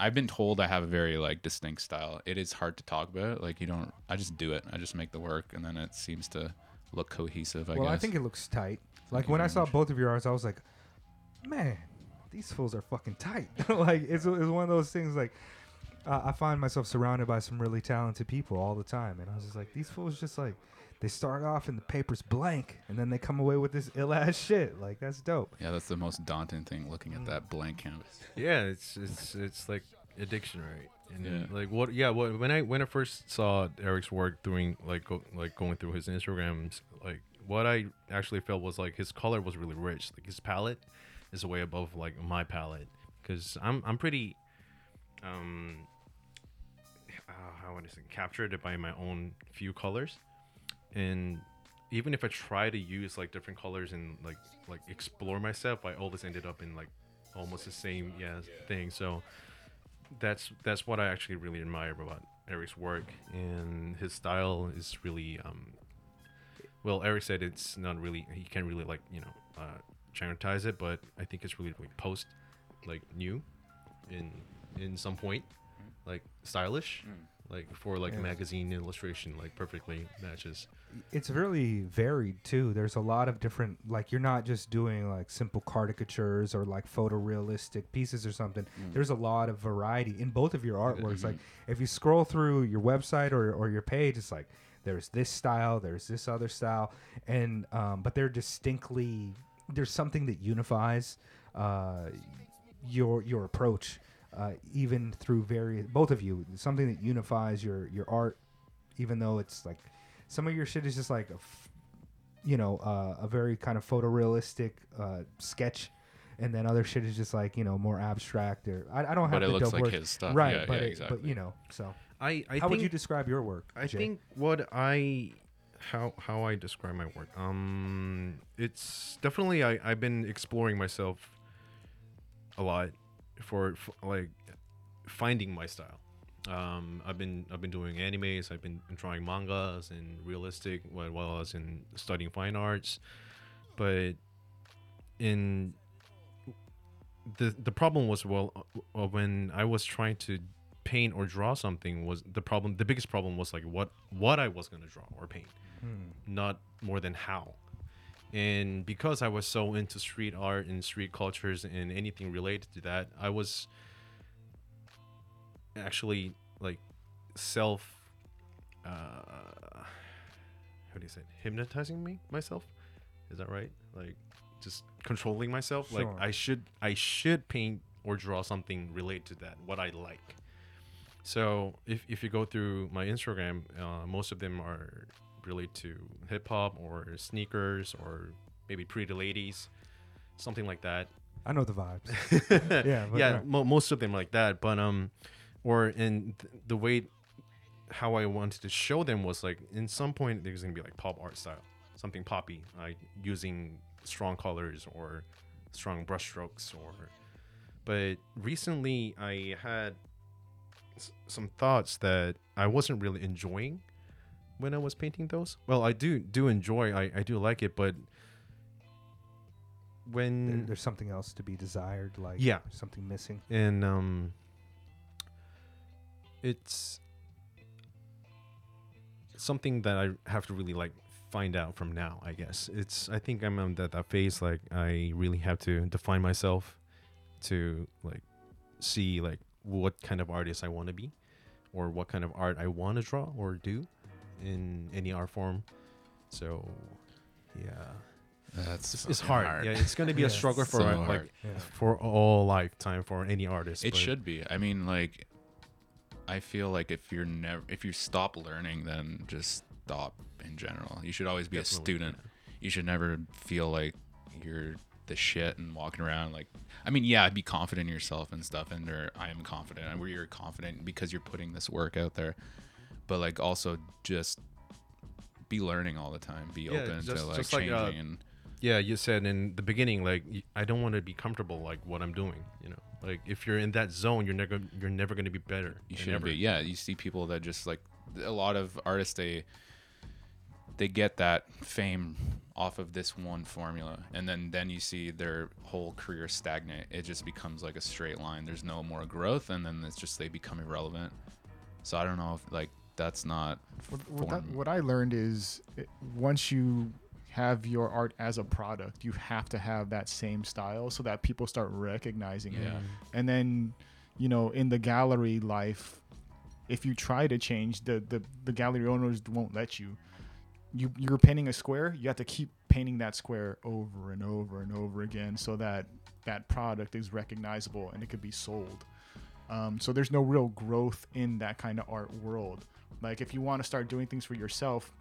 I've been told I have a very like distinct style. It is hard to talk about. Like you don't I just do it. I just make the work and then it seems to look cohesive, I well, guess. I think it looks tight. Like when I very saw much. both of your arts, I was like, man, these fools are fucking tight. like it's, it's one of those things. Like uh, I find myself surrounded by some really talented people all the time, and I was just like, these fools just like they start off and the paper's blank, and then they come away with this ill ass shit. Like that's dope. yeah, that's the most daunting thing looking Mm. at that blank canvas. Yeah, it's it's it's like addiction, right? And Yeah. like what? Yeah, what when I when I first saw Eric's work doing like go, like going through his Instagrams, like what I actually felt was like his color was really rich. Like his palette is way above like my palette because I'm I'm pretty um uh, how would I say captured by my own few colors, and even if I try to use like different colors and like like explore myself, I always ended up in like almost the same yeah thing. So that's that's what I actually really admire about Eric's work and his style is really um well Eric said it's not really he can't really like you know uh dramatize it but I think it's really like post like new in in some point like stylish like for like Yeah. magazine illustration like perfectly matches It's really varied too. There's a lot of different. Like you're not just doing like simple caricatures or like photorealistic pieces or something. There's a lot of variety in both of your artworks. Like if you scroll through your website or, or your page, it's like there's this style, there's this other style, and um, but they're distinctly there's something that unifies uh, your your approach, uh, even through various both of you. Something that unifies your your art, even though it's like some of your shit is just like a, f- you know, uh, a very kind of photorealistic uh, sketch. And then other shit is just like you know more abstract or I, I don't have But it the looks dope like word. his stuff. right? Yeah, but yeah, it- exactly. but you know, so I, I how would you describe your work? I Jay? think what I how how I describe my work. Um it's definitely I I've been exploring myself a lot for, like finding my style. Um I've been I've been doing animes, I've been drawing mangas and realistic while, I was in studying fine arts. But in the the problem was well uh, when I was trying to paint or draw something was the problem the biggest problem was like what what I was going to draw or paint not more than how and because I was so into street art and street cultures and anything related to that I was actually like self uh how do you say it? hypnotizing me myself is that right like just controlling myself Sure. like I should I should paint or draw something related to that what I like so if, if you go through my Instagram, uh, most of them are related to hip hop or sneakers or maybe pretty ladies. something like that. I know the vibes. Yeah, but yeah, mo- most of them like that. But um, or in th- the way how I wanted to show them was like in some point there's gonna be like pop art style, something poppy, like using strong colors or strong brushstrokes or. But recently I had s- some thoughts that I wasn't really enjoying when I was painting those. Well, I do do enjoy. I I do like it, but when There- there's something else to be desired, like Yeah. something missing. and um it's something that i have to really like find out from now i guess it's i think i'm at that, that phase like i really have to define myself to like see like what kind of artist i want to be or what kind of art i want to draw or do in any art form so yeah That's it's, it's fucking hard. yeah it's going to be a struggle for So hard. like Yeah. for all lifetime for any artist It but- should be. I mean, like, I feel like if you're never, if you stop learning, then just stop in general. You should always be a Definitely, student. You should never feel like you're the shit and walking around like. I mean, yeah, be confident in yourself and stuff, and or I am confident, and where you're confident because you're putting this work out there, but like also just be learning all the time. Be Yeah, open to like just like, changing uh, and yeah you said in the beginning like I don't want to be comfortable like what i'm doing you know like if you're in that zone you're never you're never going to be better You shouldn't ever. be. Yeah, you see people that just like a lot of artists they they get that fame off of this one formula and then then you see their whole career stagnate. It just becomes like a straight line. There's no more growth and then it's just they become irrelevant. So I don't know if like that's not What, what, that, what I learned is it, once you have your art as a product, you have to have that same style so that people start recognizing it. And then, you know, in the gallery life, if you try to change, the the, the gallery owners won't let you. You you're painting a square, you have to keep painting that square over and over and over again so that that product is recognizable and it could be sold. Um, so there's no real growth in that kind of art world. Like if you want to start doing things for yourself,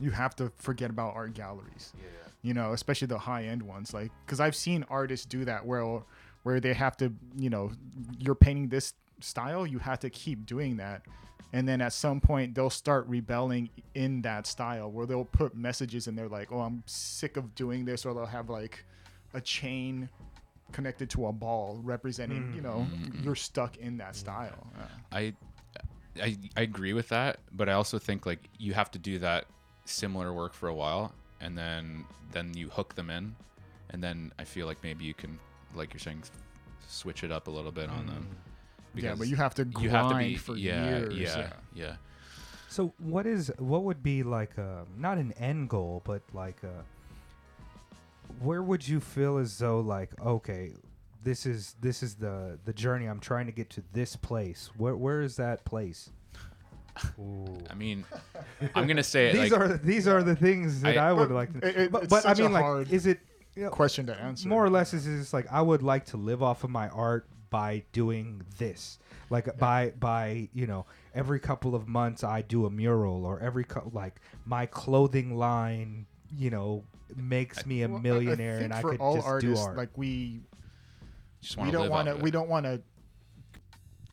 you have to forget about art galleries. Yeah. You know, especially the high end ones. Like, because I've seen artists do that where where they have to, you know, you're painting this style, you have to keep doing that. And then at some point they'll start rebelling in that style where they'll put messages in there like, "Oh, I'm sick of doing this," or they'll have like a chain connected to a ball representing, you know, you're stuck in that style. Uh, I, I I agree with that, but I also think like you have to do that similar work for a while, and then then you hook them in, and then I feel like maybe you can, like you're saying, switch it up a little bit on them. Mm. yeah, but you have to grind you have to be for yeah, years. yeah, yeah, So what is what would be like a not an end goal, but like a where would you feel as though like okay, this is this is the the journey I'm trying to get to this place. Where where is that place? Ooh. I mean, I'm gonna say it These like are these are the things that I, I- would But like. To, it- it- but it's but I mean, like, is it you know, Question to answer. more or less is just like I would like to live off of my art by doing this. Like by by you know every couple of months I do a mural or every co- like my clothing line you know makes me a Well, I- millionaire and I could all just artists, do art. like we just we want to don't want to we don't want to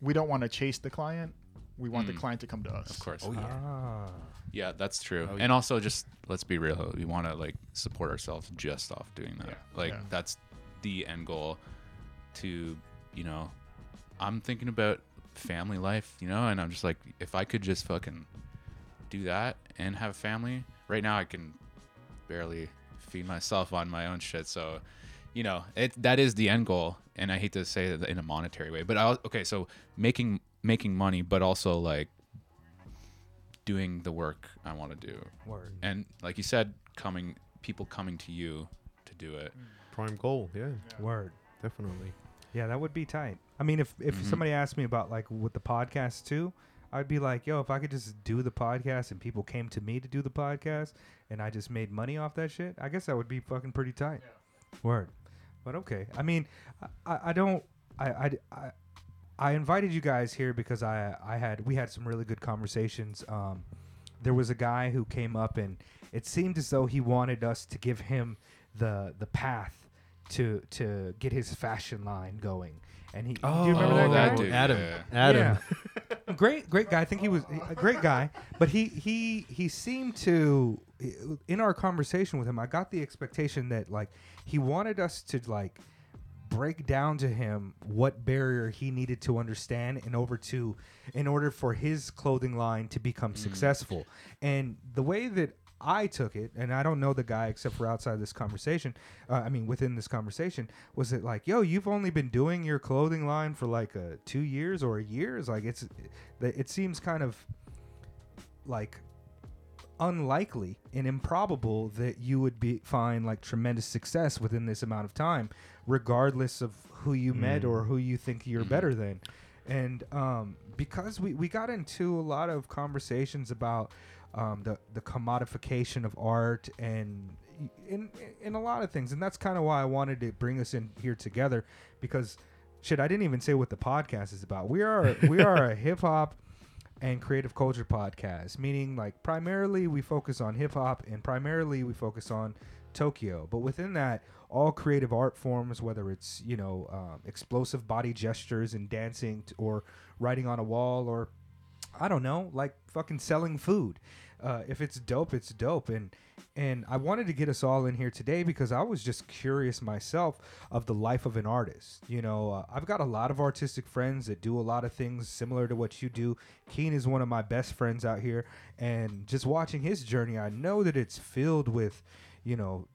we don't want to chase the client. We want the Mm. client to come to us. Of course. ah. Yeah, that's true. Oh, And also, just let's be real. We want to like support ourselves just off doing that. Yeah, Like yeah. that's the end goal. To you know, I'm thinking about family life. You know, and I'm just like, if I could just fucking do that and have a family. Right now, I can barely feed myself on my own shit. So, you know, it that is the end goal. And I hate to say that in a monetary way, but I okay. So making making money, but also like doing the work I want to do. Word. And like you said, coming people coming to you to do it. prime goal yeah Word. definitely Yeah, that would be tight. I mean, if if Mhm. somebody asked me about like with the podcast too, I'd be like, yo, if I could just do the podcast and people came to me to do the podcast and I just made money off that shit, I guess that would be fucking pretty tight. Word. But okay. I mean, I, I, I don't. I, I, I, I invited you guys here because I I had we had some really good conversations. Um, there was a guy who came up and it seemed as though he wanted us to give him the the path to to get his fashion line going. And he, Oh, do you remember that, that guy? dude. Adam. yeah. Adam. Yeah. great, great guy. I think he was a great guy, but he he he seemed to in our conversation with him. I got the expectation that like he wanted us to like break down to him what barrier he needed to understand in order to in order for his clothing line to become successful. And the way that I took it, and I don't know the guy except for outside this conversation. Uh, I mean, within this conversation, was it like, yo, you've only been doing your clothing line for like uh, two years or a year? It's like it's, it seems kind of like unlikely and improbable that you would be find like tremendous success within this amount of time, regardless of who you met or who you think you're better than. And um, because we, we got into a lot of conversations about um, the the commodification of art and in in a lot of things, and that's kind of why I wanted to bring us in here together because shit, I didn't even say what the podcast is about. We are we are a hip hop and creative culture podcast, meaning like primarily we focus on hip hop and primarily we focus on Tokyo. But within that, all creative art forms, whether it's you know um, explosive body gestures and dancing, t- or writing on a wall, or I don't know, like fucking selling food. Uh, if it's dope, it's dope, and and I wanted to get us all in here today because I was just curious myself of the life of an artist. You know, uh, I've got a lot of artistic friends that do a lot of things similar to what you do. Keen is one of my best friends out here, and just watching his journey, I know that it's filled with, you know,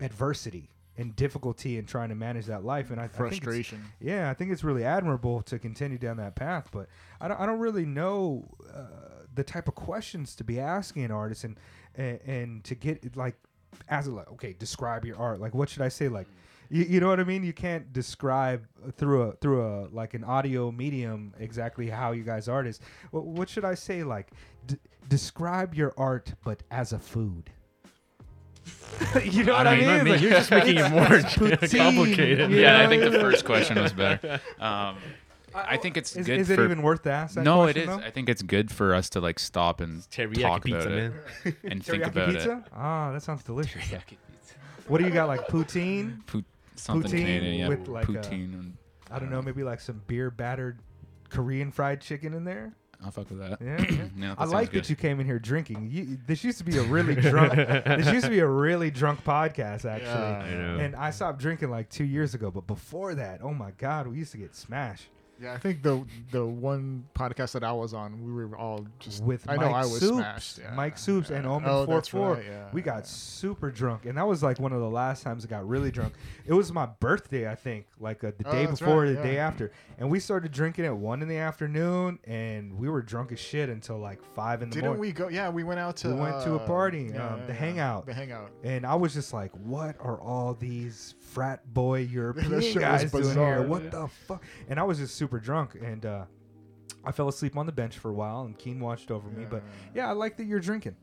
adversity and difficulty in trying to manage that life, and I I think it's- Frustration. yeah, I think it's really admirable to continue down that path, but I don't, I don't really know uh, the type of questions to be asking an artist and, and and to get like as a like okay, describe your art. Like what should I say? Like you, you know what I mean? You can't describe through a through a like an audio medium exactly how you guys artists. What, what should I say? Like d- describe your art, but as a food. you know what I, I mean? mean, Like, you're just making it more complicated. you Yeah, I think the first question was better. Um, I think it's Is, good is it for. even worth the ask? that no, it question, is. though? I think it's good for us to like stop and Teriyaki talk pizza, about man. it and think Teriyaki about pizza? Ah, that sounds delicious. What do you got? Like poutine? it. Something Poutine Canadian, yeah. with, like, a- and, I don't know, maybe like some beer battered Korean fried chicken in there. I'll fuck with that. Yeah, yeah. Yeah, that I like good. that you came in here drinking. You, this used to be a really drunk. this used to be a really drunk podcast, actually. Yeah, I. And I stopped drinking like two years ago, but before that, oh my god, we used to get smashed Yeah, I think the the one podcast that I was on, we were all just with I Mike know I was Soups, smashed. Yeah. Mike Soups, and Yeah. Omen Oh, Four Four. right, yeah, we got super drunk, and that was like one of the last times I got really drunk. It was my birthday, I think, like uh, the Oh, day before, right, or the day after, and we started drinking at one in the afternoon, and we were drunk as shit until like five in the morning. Didn't we go? Yeah, we went out to. We went to a uh, party, um, the. Hangout. The hangout. And I was just like, what are all these frat boy European guys doing here? What the fuck? And I was just super drunk, and uh, I fell asleep on the bench for a while, and Keen watched over me. But yeah, I like that you're drinking.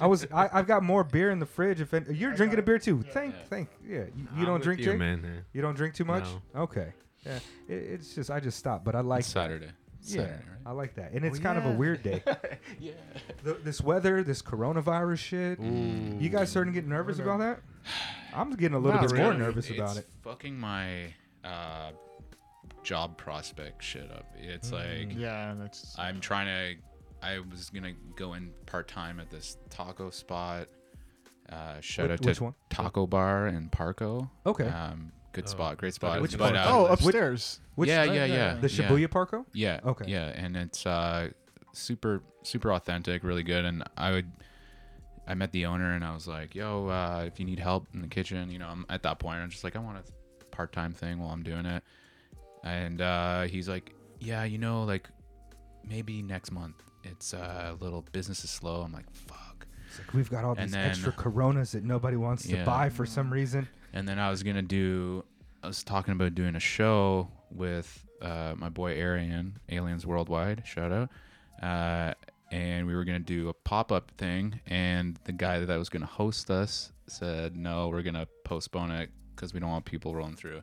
I was. I, I've got more beer in the fridge. If any, you're drinking a beer too, thank, Yeah. thank. Yeah, you, you don't drink, you, Jake? man. yeah. You don't drink too much. No. Okay. Yeah, it, it's just I just stopped, but I like It's Saturday. It's Yeah, Saturday, I like that, and it's Oh, kind of a weird day. yeah. The, this weather, this coronavirus shit. You guys starting to get nervous about that? I'm getting a little Not bit more really. nervous it's about it. fucking my uh, job prospect shit up. It's Mm. like Yeah, that's. I'm trying to. I was gonna go in part time at this taco spot. Uh, shout Which- out to one? Taco Bar in Parco. Okay. Um, good Oh. spot, great spot. Which but, part? uh, oh, upstairs. Which, yeah, yeah, yeah. The yeah. Shibuya Parco? Yeah. Okay. Yeah, and it's uh, super super authentic, really good. And I would, I met the owner and I was like, "Yo, uh, if you need help in the kitchen, you know, I'm at that point. I'm just like, I want a part time thing while I'm doing it." And uh, he's like, "Yeah, you know, like maybe next month. It's uh, a little business is slow." I'm like, "Fuck." It's like we've got all And these then- extra Coronas that nobody wants to buy for some reason. And then I was gonna do. I was talking about doing a show with uh, my boy Arian, Aliens Worldwide. Shout out. Uh, and we were gonna do a pop up thing, and the guy that was gonna host us said, "No, we're gonna postpone it because we don't want people rolling through."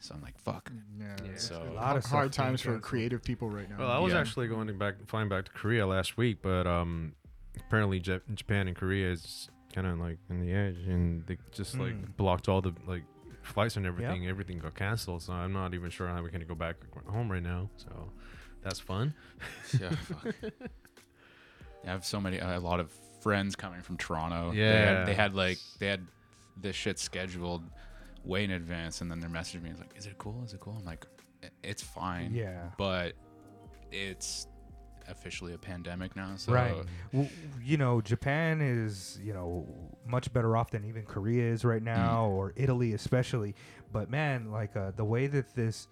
So I'm like, "Fuck." Yeah. it's So A lot of hard times for creative people right now. Well, I was Yeah. actually going back flying back to Korea last week, but um, apparently Jap- Japan and Korea is kind of like in the edge, and they just like Mm. blocked all the like flights and everything. Everything got canceled, so I'm not even sure how we're gonna go back home right now. So that's fun. yeah, fuck. I have so many, a lot of friends coming from Toronto. They Yeah. had, they had like they had this shit scheduled way in advance, and then they're messaging me like, "Is it cool? Is it cool?" I'm like, "It's fine." Yeah. but it's officially a pandemic now. So Right. Well, you know, Japan is, you know, much better off than even Korea is right now, or Italy especially. But man, like uh, the way that this,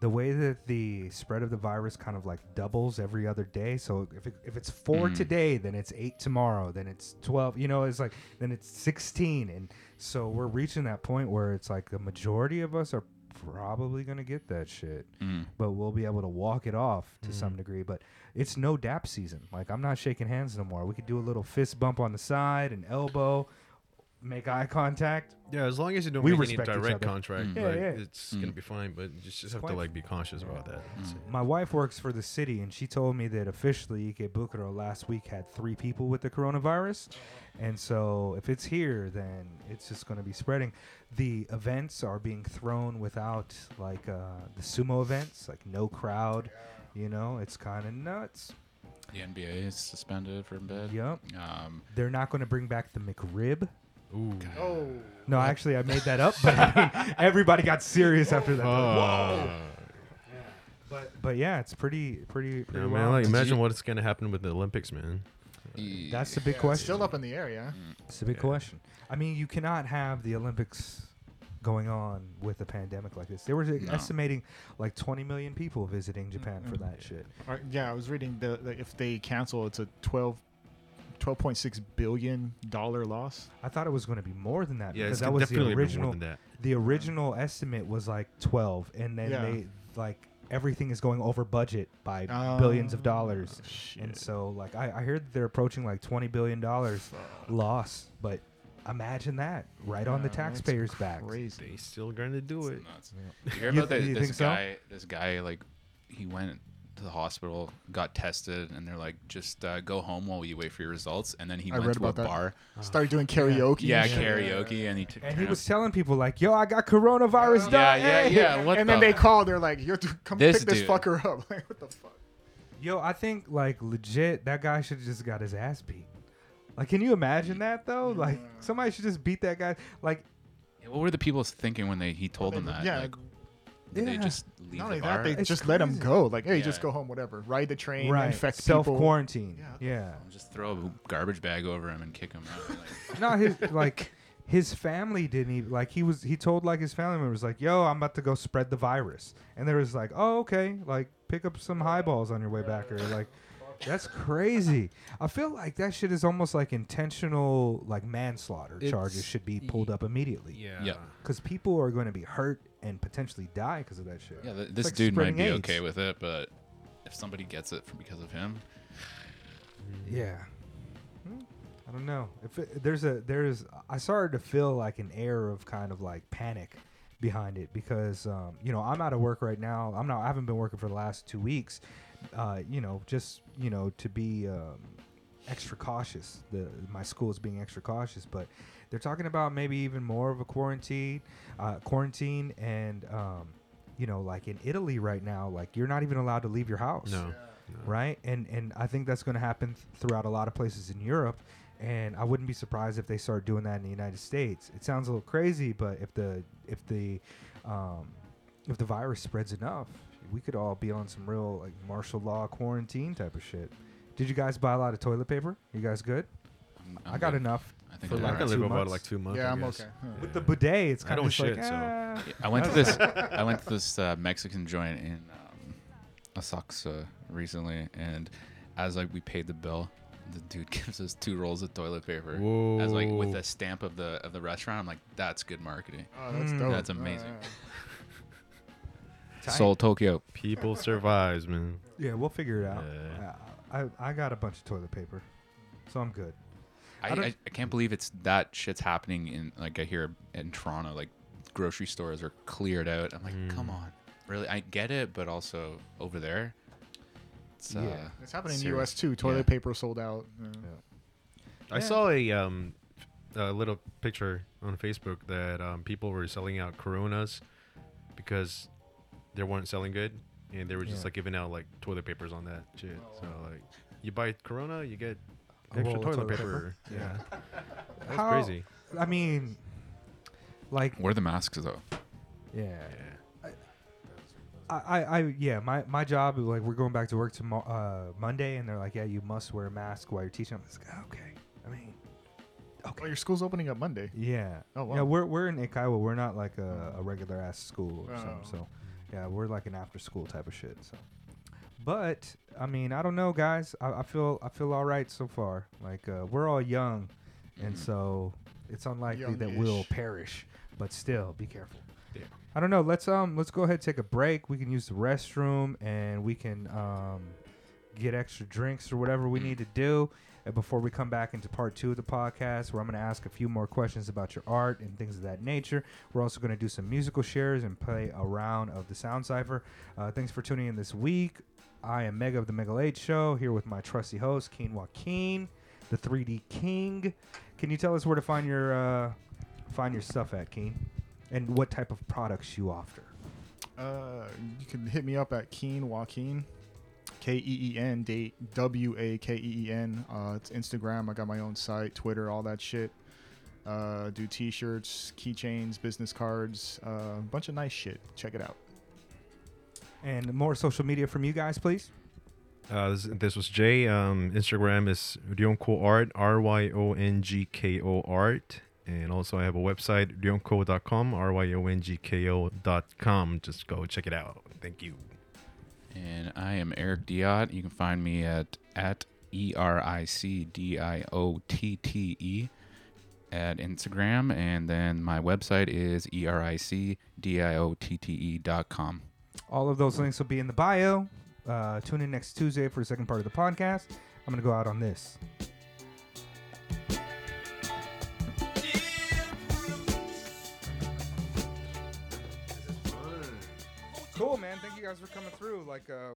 the way that the spread of the virus kind of like doubles every other day. So if it, if it's four Mm. today, then it's eight tomorrow, then it's twelve. You know, it's like then it's sixteen, and so we're reaching that point where it's like the majority of us are probably gonna get that shit Mm. but we'll be able to walk it off to some degree. But it's no dap season. Like I'm not shaking hands no more. We could do a little fist bump on the side, and elbow, make eye contact. Yeah, as long as you don't We make any respect each direct other. contract, Mm. Yeah, like, yeah. it's gonna Mm. be fine. But you just, just have Quite- to like be conscious about that. That's Mm. it. My wife works for the city, and she told me that officially Ikebukuro last week had three people with the coronavirus. And so if it's here, then it's just going to be spreading. The events are being thrown without like uh, the sumo events, like no crowd. You know, it's kind of nuts. the NBA is suspended for a bit. Yep. Um, They're not going to bring back the McRib. Ooh. Oh, No, actually, I made that up, but I mean, everybody got serious after that. Uh, But but yeah, it's pretty pretty pretty yeah, man, like, imagine you- what's gonna happen with the Olympics, man. e- That's the big yeah, question. Still up in the air, yeah. It's a big question. I mean, you cannot have the Olympics going on with a pandemic like this. They were No. estimating like 20 million people visiting Japan for Mm. that shit. All right, yeah, I was reading the, the if they cancel, it's a 12, 12.6 billion dollar loss. I thought it was going to be more than that Yeah, because it's that was definitely the more original. than that. The original estimate was like 12, and then Yeah. they like everything is going over budget by oh, billions of Oh, dollars. shit. And so, like, I, I heard they're approaching like twenty billion dollars loss. But imagine that right on the taxpayers' backs. Crazy. They still gonna do it. nuts. You hear You about th- that, you this think so? guy? This guy, like, he went to the hospital, got tested, and they're like, just uh, go home while you wait for your results. And then he I went read to a about that. bar, Started doing karaoke. yeah, and shit. karaoke, and he took. And he was telling people like, "Yo, I got coronavirus." yeah, dog. yeah, Hey." yeah. What and the then they call. They're like, "Yo, have to come This pick this dude. fucker up." Like, what the fuck? Yo, I think like legit, that guy should have just got his ass beat. Like, can you imagine that though? Like, somebody should just beat that guy. Like, What were the people thinking when they he told them that? Yeah. Like, did they just leave Not the only bar? that, they It's just let him crazy. go. Like, hey, just Yeah. go home, whatever. Ride the train, right, infect self people. quarantine. Yeah. Yeah, just throw a garbage bag over him and kick him out. Like, not his like his family didn't even like he was he told like his family members like yo i'm about to go spread the virus and they was like oh okay like pick up some highballs on your way back or like that's crazy i feel like that shit is almost like intentional like manslaughter charges should be pulled up immediately Yeah. Yeah. because people are going to be hurt and potentially die because of that shit yeah, th- this like dude might spreading be AIDS. okay with it, but if somebody gets it from because of him, Yeah. Hmm, I don't know. If it, there's a there's I started to feel like an air of kind of like panic behind it because um, you know I'm out of work right now. I'm not. I haven't been working for the last two weeks. Uh, you know, just you know to be um, extra cautious. The my school is being extra cautious, but they're talking about maybe even more of a quarantine, uh, quarantine, and um, you know, like in Italy right now, like you're not even allowed to leave your house No. right? And and I think that's going to happen th- throughout a lot of places in Europe. And I wouldn't be surprised if they start doing that in the United States. It sounds a little crazy, but if the if the um, if the virus spreads enough, we could all be on some real like martial law quarantine type of shit. Did you guys buy a lot of toilet paper? You guys good? I'm, i I'm got good. enough. I think for I'm like I can alright. two live about months. like two months. Yeah, I I'm guess. okay. Huh. With the bidet, it's kind of don't like, shit, so- ah. I went to this. I went to this uh, Mexican joint in um, Asakusa recently, and as like we paid the bill, the dude gives us two rolls of toilet paper as like with a stamp of the of the restaurant. I'm like, that's good marketing. Oh, that's Mm. dope. That's amazing. uh, Tight. Seoul, Tokyo. People survives, man. Yeah, we'll figure it out. Yeah. I, I I got a bunch of toilet paper, so I'm good. I, I I, I can't believe it's that shit's happening in like I hear in Toronto. Like grocery stores are cleared out. I'm like, come Mm. on, really? I get it, but also over there, it's, uh, Yeah. It's happening in the. U.S. too. Toilet Yeah. paper sold out. Uh, I saw a um, a little picture on Facebook that um, people were selling out Coronas because they weren't selling good, and they were just Yeah. like giving out like toilet papers on that shit. So like, you buy Corona, you get A extra roll of toilet, toilet paper. paper? Yeah, that's How- crazy. I mean, like, Wear the masks though. yeah. Yeah. I, I, I, yeah, my, my job, like, we're going back to work tomorrow, uh, Monday, and they're like, yeah, you must wear a mask while you're teaching. I'm like, okay. I mean, Oh, your school's opening up Monday. yeah. Oh, wow. Yeah, we're, we're in eikaiwa. We're not like a, a regular ass school or something. Oh. So, yeah, we're like an after school type of shit. So, but I mean, I don't know, guys. I, I feel I feel all right so far. Like uh, we're all young, and so it's unlikely that we'll perish. But still, be careful. Yeah. I don't know. Let's um let's go ahead and take a break. We can use the restroom and we can um get extra drinks or whatever we need to do. Before we come back into part two of the podcast, where I'm going to ask a few more questions about your art and things of that nature. We're also going to do some musical shares and play a round of the Sound Cipher. Uh, thanks for tuning in this week. I am Mega of the Mega Late Show here with my trusty host, Keen Joaquin, the 3D King. Can you tell us where to find your uh, find your stuff at, Keen, and what type of products you offer? Uh, you can hit me up at Keen Joaquin, K E E N date W A K E E N. Uh, it's Instagram. I got my own site, Twitter, all that shit. Uh, do T-shirts, keychains, business cards, a uh, bunch of nice shit. Check it out. And more social media from you guys, please. Uh, this, this was Jay. Um, Instagram is Ryongko Art, R Y O N G K O Art. And also, I have a website, ryongko.com, R Y O N G K O.com. Just go check it out. Thank you. And I am Eric Diotte. You can find me at at E R I C D I O T T E at Instagram, and then my website is E R I C D I O T T E dot com. All of those links will be in the bio. Uh, tune in next Tuesday for the second part of the podcast. I'm going to go out on this. Cool, man. You guys for coming through. Like, uh,